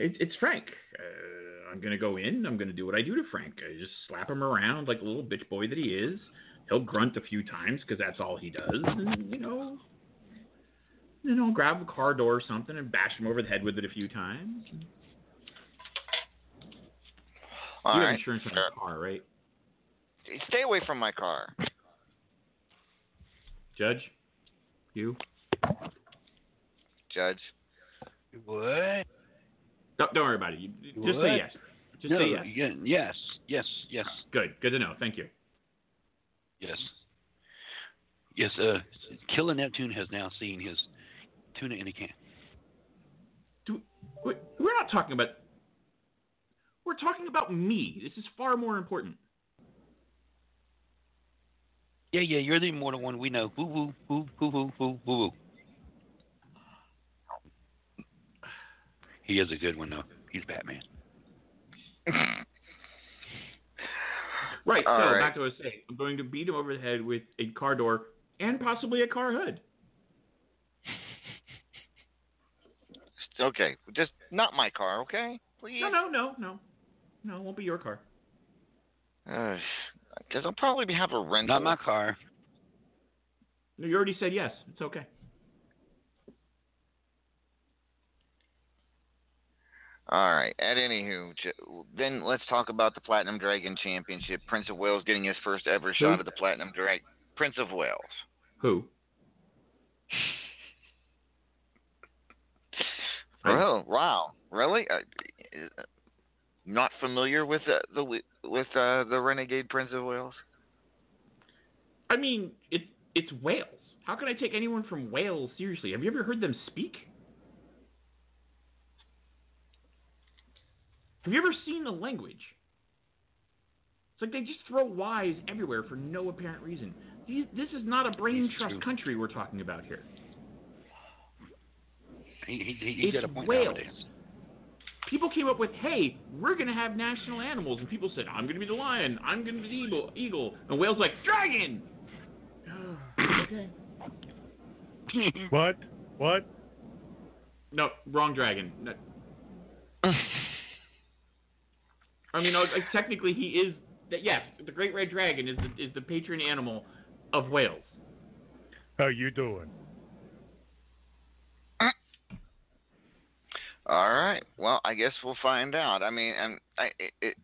it, it's Frank. Uh, I'm gonna go in. I'm gonna do what I do to Frank. I just slap him around like a little bitch boy that he is. He'll grunt a few times because that's all he does, and you know, then I'll grab a car door or something and bash him over the head with it a few times. All you have right. insurance on Sure. your car, right, Stay away from my car. Judge? You? Judge. What? Don't, don't worry about it. You, just What? say yes. Just no, say yes. yeah, yes, yes, yes, Good. Good to know. Thank you. Yes. Yes, uh, Killer Neptune has now seen his tuna in a can. Do, we- we're not talking about. We're talking about me. This is far more important. Yeah, yeah, you're the immortal one. We know. Woo, woo, woo, woo, woo, woo, woo, woo. He is a good one, though. He's Batman. [LAUGHS] Right. All so right. back to what I was saying. I'm going to beat him over the head with a car door and possibly a car hood. [LAUGHS] Okay, just not my car, okay? Please. No, no, no, no, no. It won't be your car. Because I'll probably have a rental. Not my car. No, you already said yes. It's okay. All right. At anywho, then let's talk about the Platinum Dragon Championship. Prince of Wales getting his first ever Who? shot at the Platinum Dragon. Prince of Wales. Who? [LAUGHS] Oh wow! Really? Uh, uh, not familiar with uh, the with uh, the Renegade Prince of Wales? I mean, it's it's Wales. How can I take anyone from Wales seriously? Have you ever heard them speak? Have you ever seen the language? It's like they just throw Y's everywhere for no apparent reason. These, this is not a brain It's trust true. country we're talking about here. He, he, he, he a point Wales. nowadays. People came up with, "Hey, we're gonna have national animals," and people said, "I'm gonna be the lion. I'm gonna be the eagle." Eagle, and Wales like dragon. okay. [LAUGHS] What? What? No, wrong dragon. No. [LAUGHS] I mean, uh, like, technically he is. that- Yes, the great red dragon is the, is the patron animal of Wales. How you doing? All right. Well, I guess we'll find out. I mean, and I it, it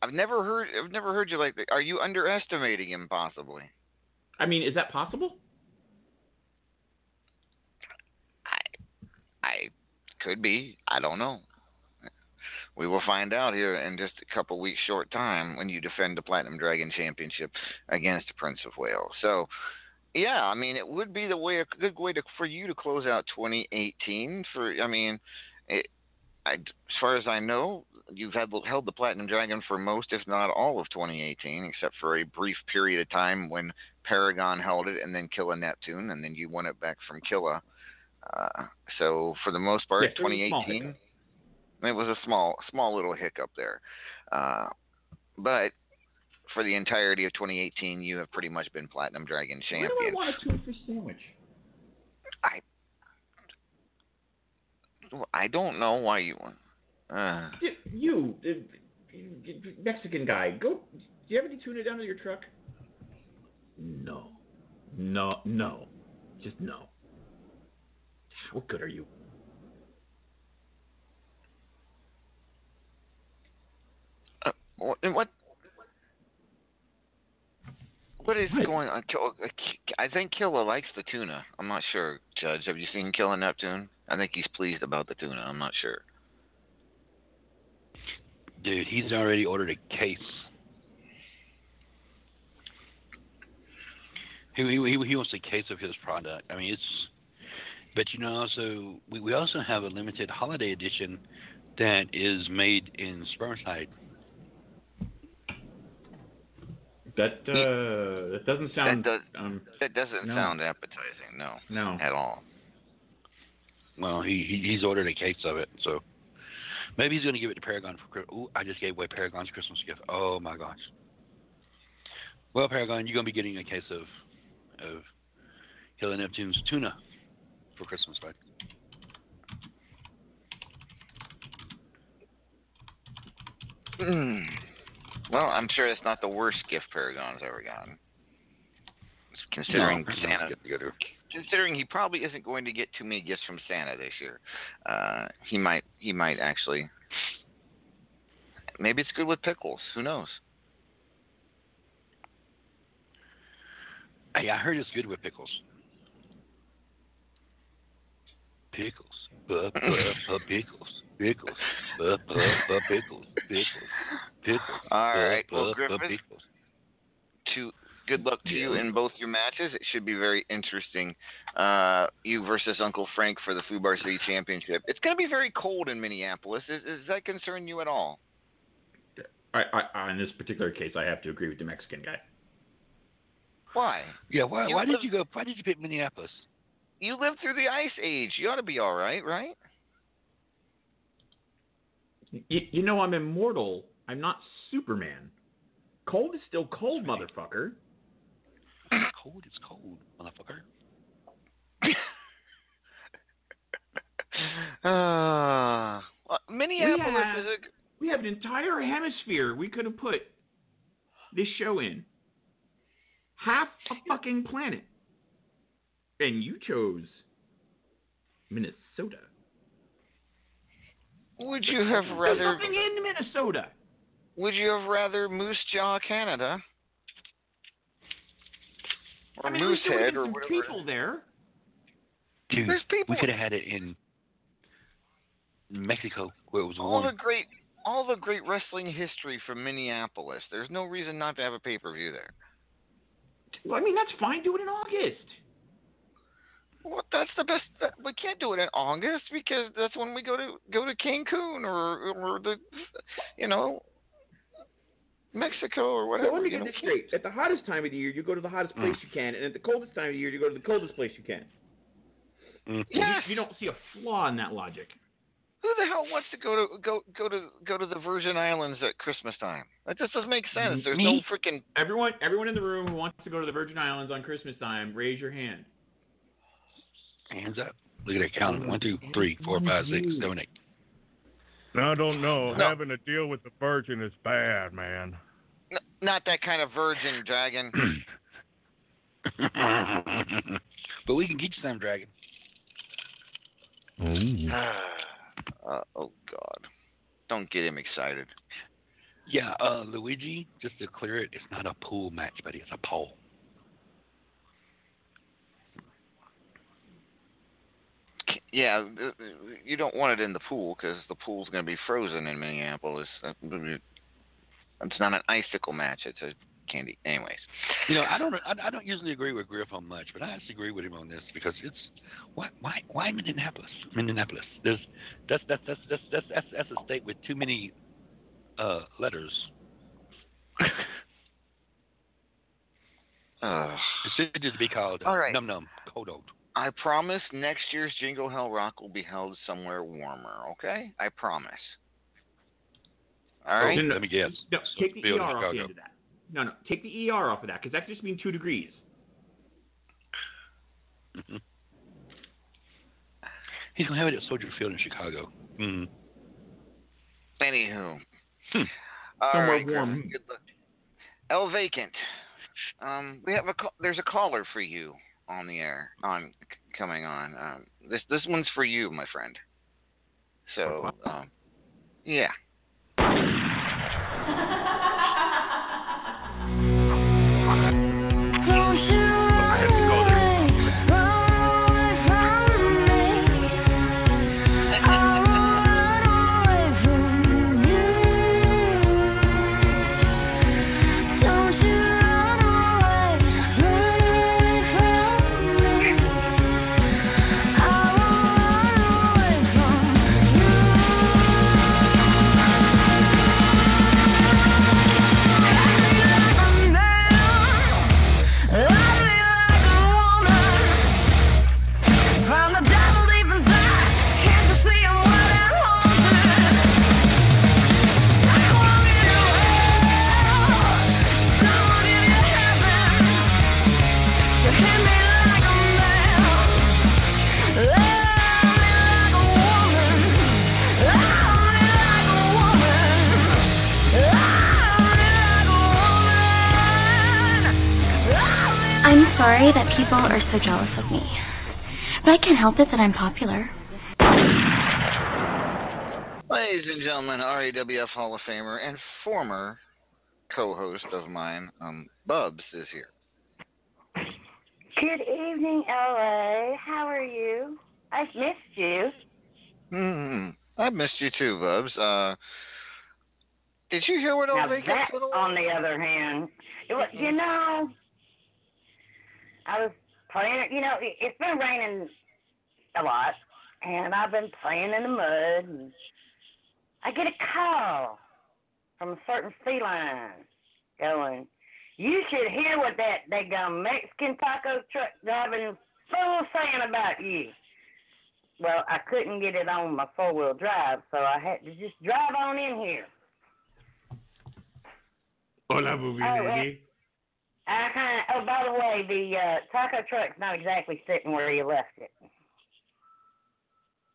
I've never heard I've never heard you like that. Are you underestimating him possibly? I mean, is that possible? I, I could be. I don't know. We will find out here in just a couple weeks short time when you defend the Platinum Dragon Championship against the Prince of Wales. So, yeah, I mean, it would be the way a good way to for you to close out 2018. For I mean, it, I, as far as I know, you've had held the Platinum Dragon for most, if not all, of 2018, except for a brief period of time when Paragon held it, and then Killa Neptune, and then you won it back from Killa. Uh, so for the most part, Yeah, it was a small 2018, hiccup. It was a small, small little hiccup there. Uh, but for the entirety of 2018, you have pretty much been Platinum Dragon champion. Why do I want a tuna fish sandwich? I I don't know why you. Uh, Y- You, uh, Mexican guy, go. Do you have any tuna down to your truck? No, no, no, just no. What good are you? Uh, what? What, is going on? I think Killa likes the tuna. I'm not sure, Judge. Have you seen Killa Neptune? I think he's pleased about the tuna. I'm not sure. Dude, he's already ordered a case. He, he he he wants a case of his product. I mean, it's. But you know, also we we also have a limited holiday edition that is made in Spermicide. That uh, that doesn't sound. does- um, That doesn't No. sound appetizing. No, no. at all. Well, he, he he's ordered a case of it, so maybe he's going to give it to Paragon for Christmas. Ooh, I just gave away Paragon's Christmas gift. Oh my gosh. Well, Paragon, you're going to be getting a case of of Killa Neptune's tuna for Christmas, bud. Mm. Well, I'm sure it's not the worst gift Paragon's ever gotten. Considering No, Santa, considering he probably isn't going to get too many gifts from Santa this year, uh, he might he might actually. Maybe it's good with pickles. Who knows? Hey, I heard it's good with pickles. Pickles, buh, buh, buh, [LAUGHS] pickles, pickles, buh, buh, buh, pickles, pickles, pickles. All buh, right. Well, buh, buh, Griffith, to good luck to you in both your matches. It should be very interesting. Uh, you versus Uncle Frank for the Fubar City Championship. It's going to be very cold in Minneapolis. Is, does that concern you at all? I, I, in this particular case, I have to agree with the Mexican guy. Why? Yeah, why, You why did you go? Why did you pick Minneapolis? You lived through the Ice Age. You ought to be all right, right? You, you know I'm immortal. I'm not Superman. Cold is still cold, motherfucker. Cold is cold, motherfucker. [LAUGHS] Uh, Minneapolis have- is a. We have an entire hemisphere we could have put this show in. Half a fucking planet. And you chose Minnesota. Would you have There's rather? nothing in Minnesota. Would you have rather Moose Jaw, Canada, or I mean, at least there would've Moosehead, or some whatever? people there. Dude, There's people- we could have had it in Mexico where it was all warm. the great all the great wrestling history from Minneapolis. There's no reason not to have a pay per view there. Well, I mean, that's fine. Do it in August. Well, that's the best. We can't do it in August because that's when we go to go to Cancun or or the, you know, Mexico or whatever. Well, let me you get know. this straight. At the hottest time of the year, you go to the hottest place you can, and at the coldest time of the year, you go to the coldest place you can. Mhm. Yes. You don't see a flaw in that logic. Who the hell wants to go to go go to go to the Virgin Islands at Christmas time? That just doesn't make sense. There's no Me? freaking. Everyone, everyone in the room who wants to go to the Virgin Islands on Christmas time, raise your hand. Hands up. Look at that count. One, two, three, four, five, six, seven, eight. I don't know. No. Having to deal with the Virgin is bad, man. N- not that kind of virgin dragon. [CLEARS THROAT] but we can get you some dragon. [SIGHS] uh, oh God! Don't get him excited. Yeah, uh, Luigi, just to clear it, it's not a pool match, buddy. It's a pole. Yeah, you don't want it in the pool because the pool's going to be frozen in Minneapolis. That would be- It's not an icicle match; it's a candy. Anyways, You know, I don't I, don't usually agree with Griff on much, but I actually agree with him on this because it's why why why Minneapolis? Minneapolis. There's that's that's that's that's that's that's, that's a state with too many uh letters. [LAUGHS] uh, It should just be called All right. Num Num Cold I promise next year's Jingle Hell Rock will be held somewhere warmer. Okay, I promise. All right. no, no, Let me guess. No, take the ER off the end of that. No, no, take the ER off of that because that just means two degrees. Mhm. [LAUGHS] He's gonna have it at Soldier Field in Chicago. Mm. Anywho. Hmm. All Somewhere right, warm. Good luck. El Vacant. Um, we have a ca- there's a caller for you on the air on c- coming on. Um, this this one's for you, my friend. So, um, yeah. [LAUGHS] sorry that people are so jealous of me. But I can't help it that I'm popular. Ladies and gentlemen, RAWF Hall of Famer and former co-host of mine, um, Bubs, is here. Good evening, LA. How are you? I've missed you. Hmm. I've missed you too, Bubs. Uh, did you hear what Now El Vacant that, little? on the other hand, it was, you know, I was playing. You know, it, it's been raining a lot, and I've been playing in the mud. And I get a call from a certain feline going, "You should hear what that daggum Mexican taco truck driving fool saying about you." Well, I couldn't get it on my four wheel drive, so I had to just drive on in here. Hola, booby Oh, lady. I kind of. Oh, by the way, the uh, taco truck's not exactly sitting where you left it.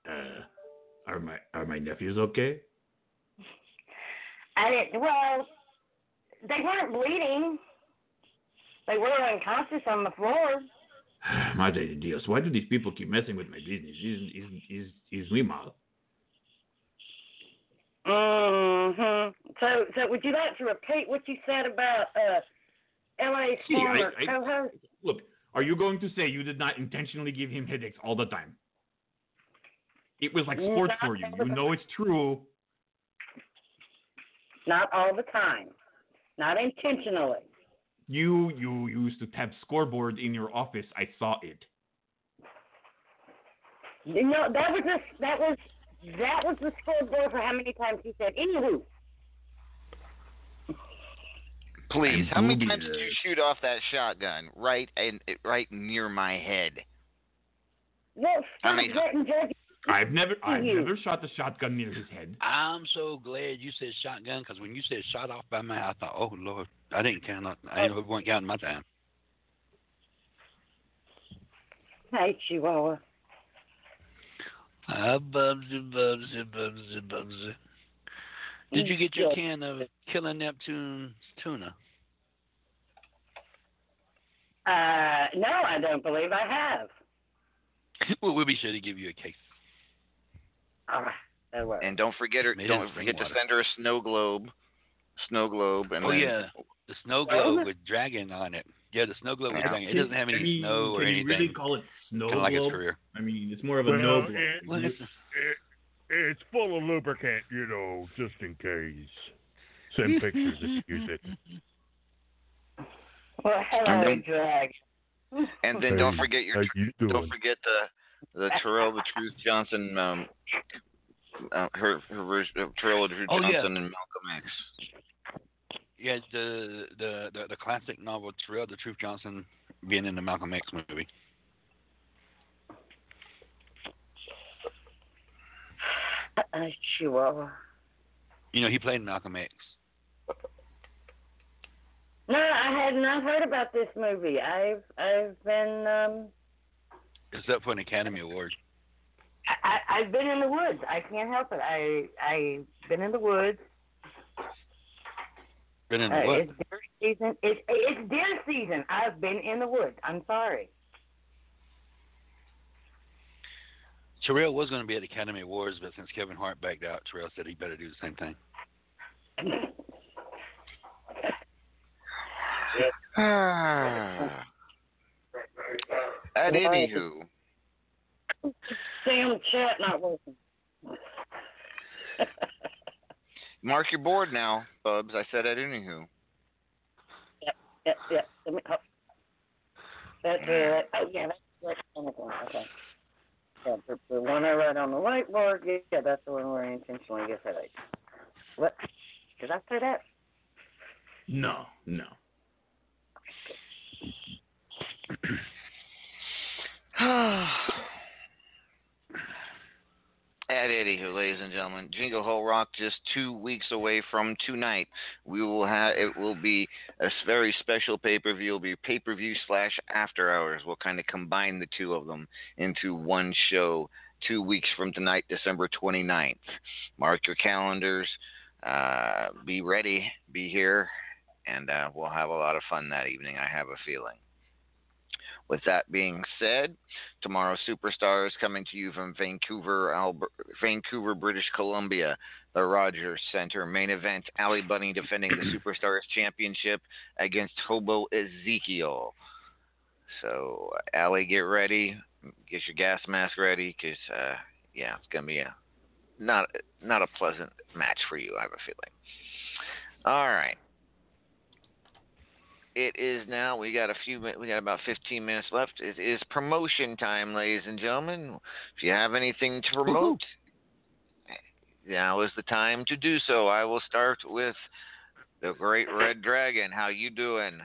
Uh, are my are my nephews okay? I didn't. Well, they weren't bleeding. They were unconscious on the floor. [SIGHS] Madre de Dios, why do these people keep messing with my business? Is is is is muy mal. Mm-hmm. So, so would you like to repeat what you said about uh, I- I-? Look, are you going to say you did not intentionally give him headaches all the time? It was like sports Not for you. You know it's true. Not all the time. Not intentionally. You you used to tap scoreboard in your office. I saw it. You know, that was the that was that was the scoreboard for how many times he said. Anywho, Please, how many times did you shoot off that shotgun right and right near my head? well, How stop many- getting judgy. I've never I've never shot the shotgun near his head. I'm so glad you said shotgun because when you said shot off by my, I thought, oh Lord, I didn't count. on- I Oh. wasn't counting my time. Hey, Chihuahua. Ah, Bubsy, Bubsy, Bubsy, Bubsy. Did you get your can of Killa Neptune tuna? Uh, no, I don't believe I have. well, we'll be sure to give you a case. All right, that works. And don't forget her. Made Don't forget to water. send her a snow globe Snow Globe, and oh then yeah, the snow globe with dragon on it. Yeah, the snow globe with Yeah. dragon. It doesn't have any I mean, snow or can anything. you really call it snow Kinda like his globe? career. I mean, it's more of a Well, no blow. it- Well, it's- It, it's full of lubricant, you know, just in case. Send [LAUGHS] pictures if you use it. Well, hello, And then- drag. and then don't forget your you don't forget the the Terrell the Truth Johnson um uh, her her version of Terrell the Truth Oh, yeah. Johnson and Malcolm X. Yeah, the, the the the classic novel Terrell the Truth Johnson being in the Malcolm X movie. Uh, Chihuahua. You know, he played Malcolm X. No, I had not heard about this movie. I've I've been um It's up for an Academy Award. I, I I've been in the woods. I can't help it. I I've been in the woods. Been in Uh, the what? it's deer season. It's it's deer season. I've been in the woods. I'm sorry. Terrell was going to be at Academy Awards, but since Kevin Hart backed out, Terrell said he better do the same thing. [LAUGHS] Ah. At anywho, Sam chat not working. [LAUGHS] mark your board now, Bubs. I said at anywho. Yep, yep, yep. Let me, oh. That's it. Mm. Oh yeah, that's that's chemical. Okay. Yeah, the, the one I read on the whiteboard. Yeah, yeah, that's the one where I intentionally get headache. What? Did I say that? No, no. [SIGHS] At anywho, ladies and gentlemen, Jingle Hell Rock just two weeks away from tonight. We will have it will be a very special pay per view. It'll be pay per view slash after hours. We'll kind of combine the two of them into one show. Two weeks from tonight, December 29th. Mark your calendars. Uh, be ready. Be here, and uh, we'll have a lot of fun that evening. I have a feeling. With that being said, tomorrow Superstars coming to you from Vancouver, Alber- Vancouver, British Columbia, the Rogers Center main event. Ali Bunny defending the [CLEARS THROAT] Superstars Championship against Hobo Ezekiel. So, Ali, get ready. Get your gas mask ready, cause uh, yeah, it's gonna be a not not a pleasant match for you. I have a feeling. All right. It is now. We got a few. We got about 15 minutes left. It is promotion time, ladies and gentlemen. If you have anything to promote, now is the time to do so. I will start with the Great Red Dragon. How you doing?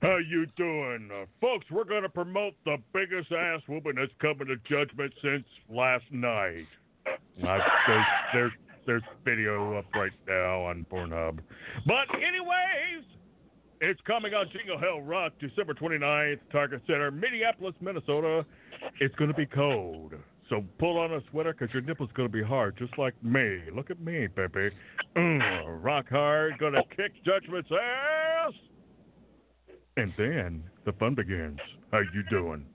How you doing, uh, folks? We're gonna promote the biggest ass whooping that's coming to judgment since last night. There's, there's there's video up right now on Pornhub. But anyways, it's coming on Jingle Hell Rock, December 29th, Target Center, Minneapolis, Minnesota. It's gonna be cold. So pull on a sweater because your nipple's gonna be hard, just like me. Look at me, baby. Mm, rock hard, gonna kick Judgment's ass. And then the fun begins. How you doing?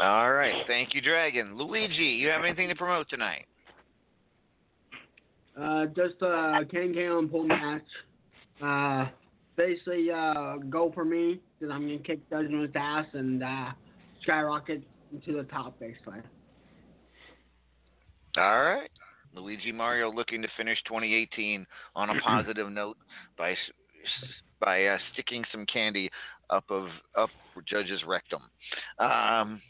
All right. Thank you, Dragon. Luigi, you have anything to promote tonight? Uh, just a Ken Kalen pull match. Uh, basically, uh, go for me because I'm gonna kick Judgment's ass and uh, skyrocket to the top, basically. All right. Luigi Mario looking to finish 2018 on a [CLEARS THROAT] positive note by by uh, sticking some candy up of up Judge's rectum. Um,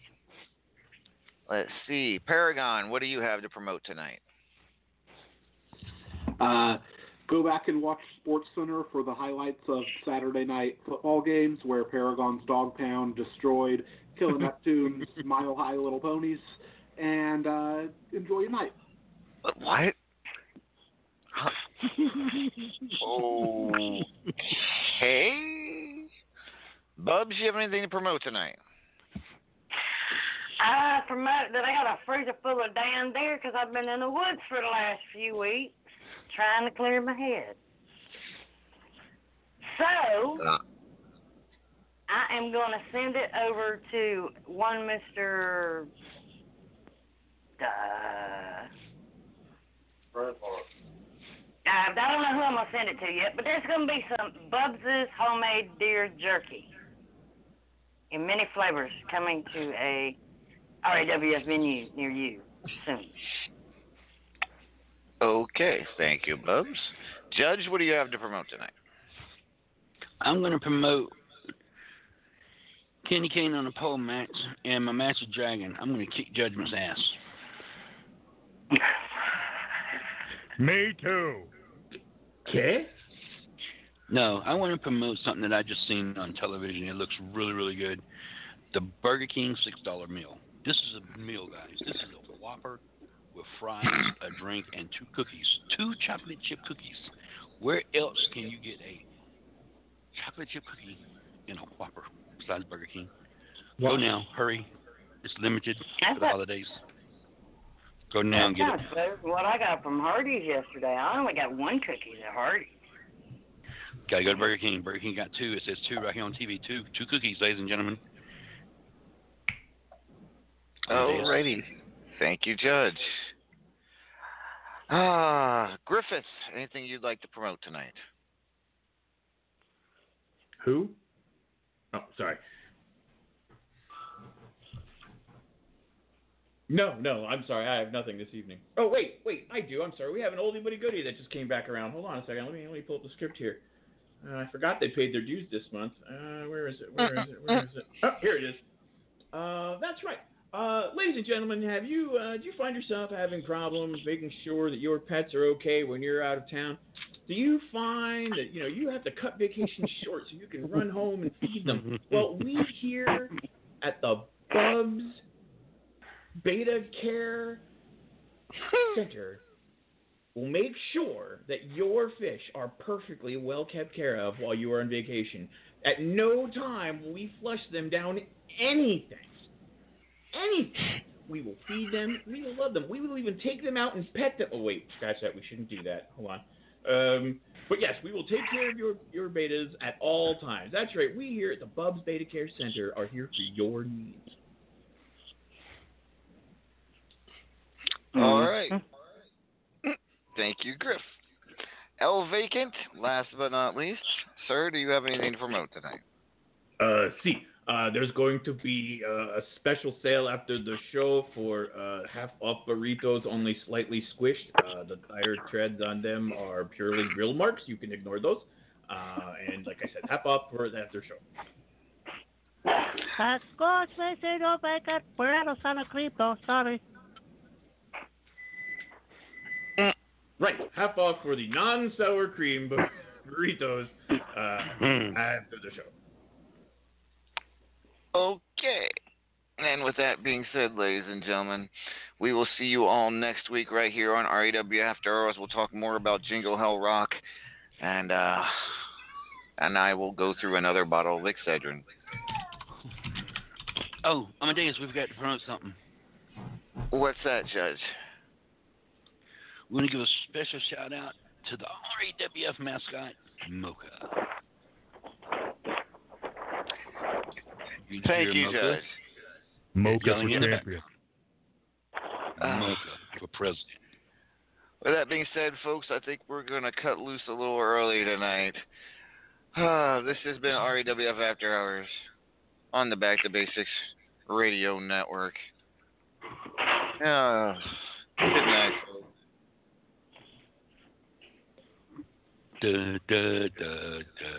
let's see, Paragon, what do you have to promote tonight? Uh, go back and watch Sports Center for the highlights of Saturday night football games where Paragon's Dog Pound destroyed Killa [LAUGHS] Neptune's Mile High Little Ponies, and uh, enjoy your night. What? [LAUGHS] okay. Bubs, you have anything to promote tonight? I promote that I got a freezer full of damn deer because I've been in the woods for the last few weeks trying to clear my head. So Uh, I am going to send it over to one Mister. Uh, I don't know who I'm gonna send it to yet, but there's gonna be some Bubs's homemade deer jerky in many flavors coming to a RAWF venue near you soon. Okay, thank you, Bubs. Judge, what do you have to promote tonight? I'm going to promote Candy Cane on a pole match and my match with Dragon. I'm going to kick Judgment's ass. Me too. Okay. No, I want to promote something that I just seen on television. It looks really, really good. The Burger King six dollar meal. This is a meal, guys. This is a Whopper with fries, a drink, and two cookies. Two chocolate chip cookies. Where else can you get a chocolate chip cookie in a Whopper besides Burger King? Go now, hurry. It's limited for the holidays. Go now and get it. better than what I got from Hardee's yesterday. I only got one cookie at Hardee's. Gotta go to Burger King. Burger King got two. It says two right here on TV. Two, two cookies, ladies and gentlemen. Oh, Alrighty. Thank you, Judge. Ah, Griffith, anything you'd like to promote tonight? Who? Oh, sorry. No, no, I'm sorry. I have nothing this evening. Oh, wait, wait, I do. I'm sorry. We have an oldie but a goodie that just came back around. Hold on a second. Let me let me pull up the script here. Uh, I forgot they paid their dues this month. Uh, where is it? Where is it? Where is it? [LAUGHS] Oh, here it is. Uh, that's right. Uh, ladies and gentlemen, have you uh, do you find yourself having problems making sure that your pets are okay when you're out of town? Do you find that you know you have to cut vacation [LAUGHS] short so you can run home and feed them? [LAUGHS] Well, we here at the Bubs Betta Care Center will make sure that your fish are perfectly well kept care of while you are on vacation. At no time will we flush them down anything. Anything. We will feed them. We will love them. We will even take them out and pet them. Oh wait, scratch that. We shouldn't do that. Hold on. Um, but yes, we will take care of your your bettas at all times. That's right. We here at the Bubs Betta Care Center are here for your needs. All right. Thank you, Griff. El Vacant. Last but not least, sir, do you have anything to promote tonight? Uh, see, uh, there's going to be uh, a special sale after the show for uh, half off burritos, only slightly squished. Uh, the tire treads on them are purely grill marks. You can ignore those. Uh, and like I said, half off for the after show. Of course, they say no bacon, burritos on a creepo, sorry. Right, half off for the non-sour cream [LAUGHS] burritos uh, after the show. Okay. And with that being said, ladies and gentlemen, we will see you all next week right here on RAW After Hours. We'll talk more about Jingle Hell Rock, and uh, and I will go through another bottle of Excedrin. Oh, I'm a Amadeus, we've got to promote something. What's that, Judge? We're going to give a special shout out to the RAWF mascot, Mocha. You Thank you, Mocha? Judge. Mocha for champion. background. Mocha for president. With that being said, folks, I think we're going to cut loose a little early tonight. Ah, this has been RAWF After Hours on the Back to Basics Radio Network. Ah, good night, folks. Da, da, da, da.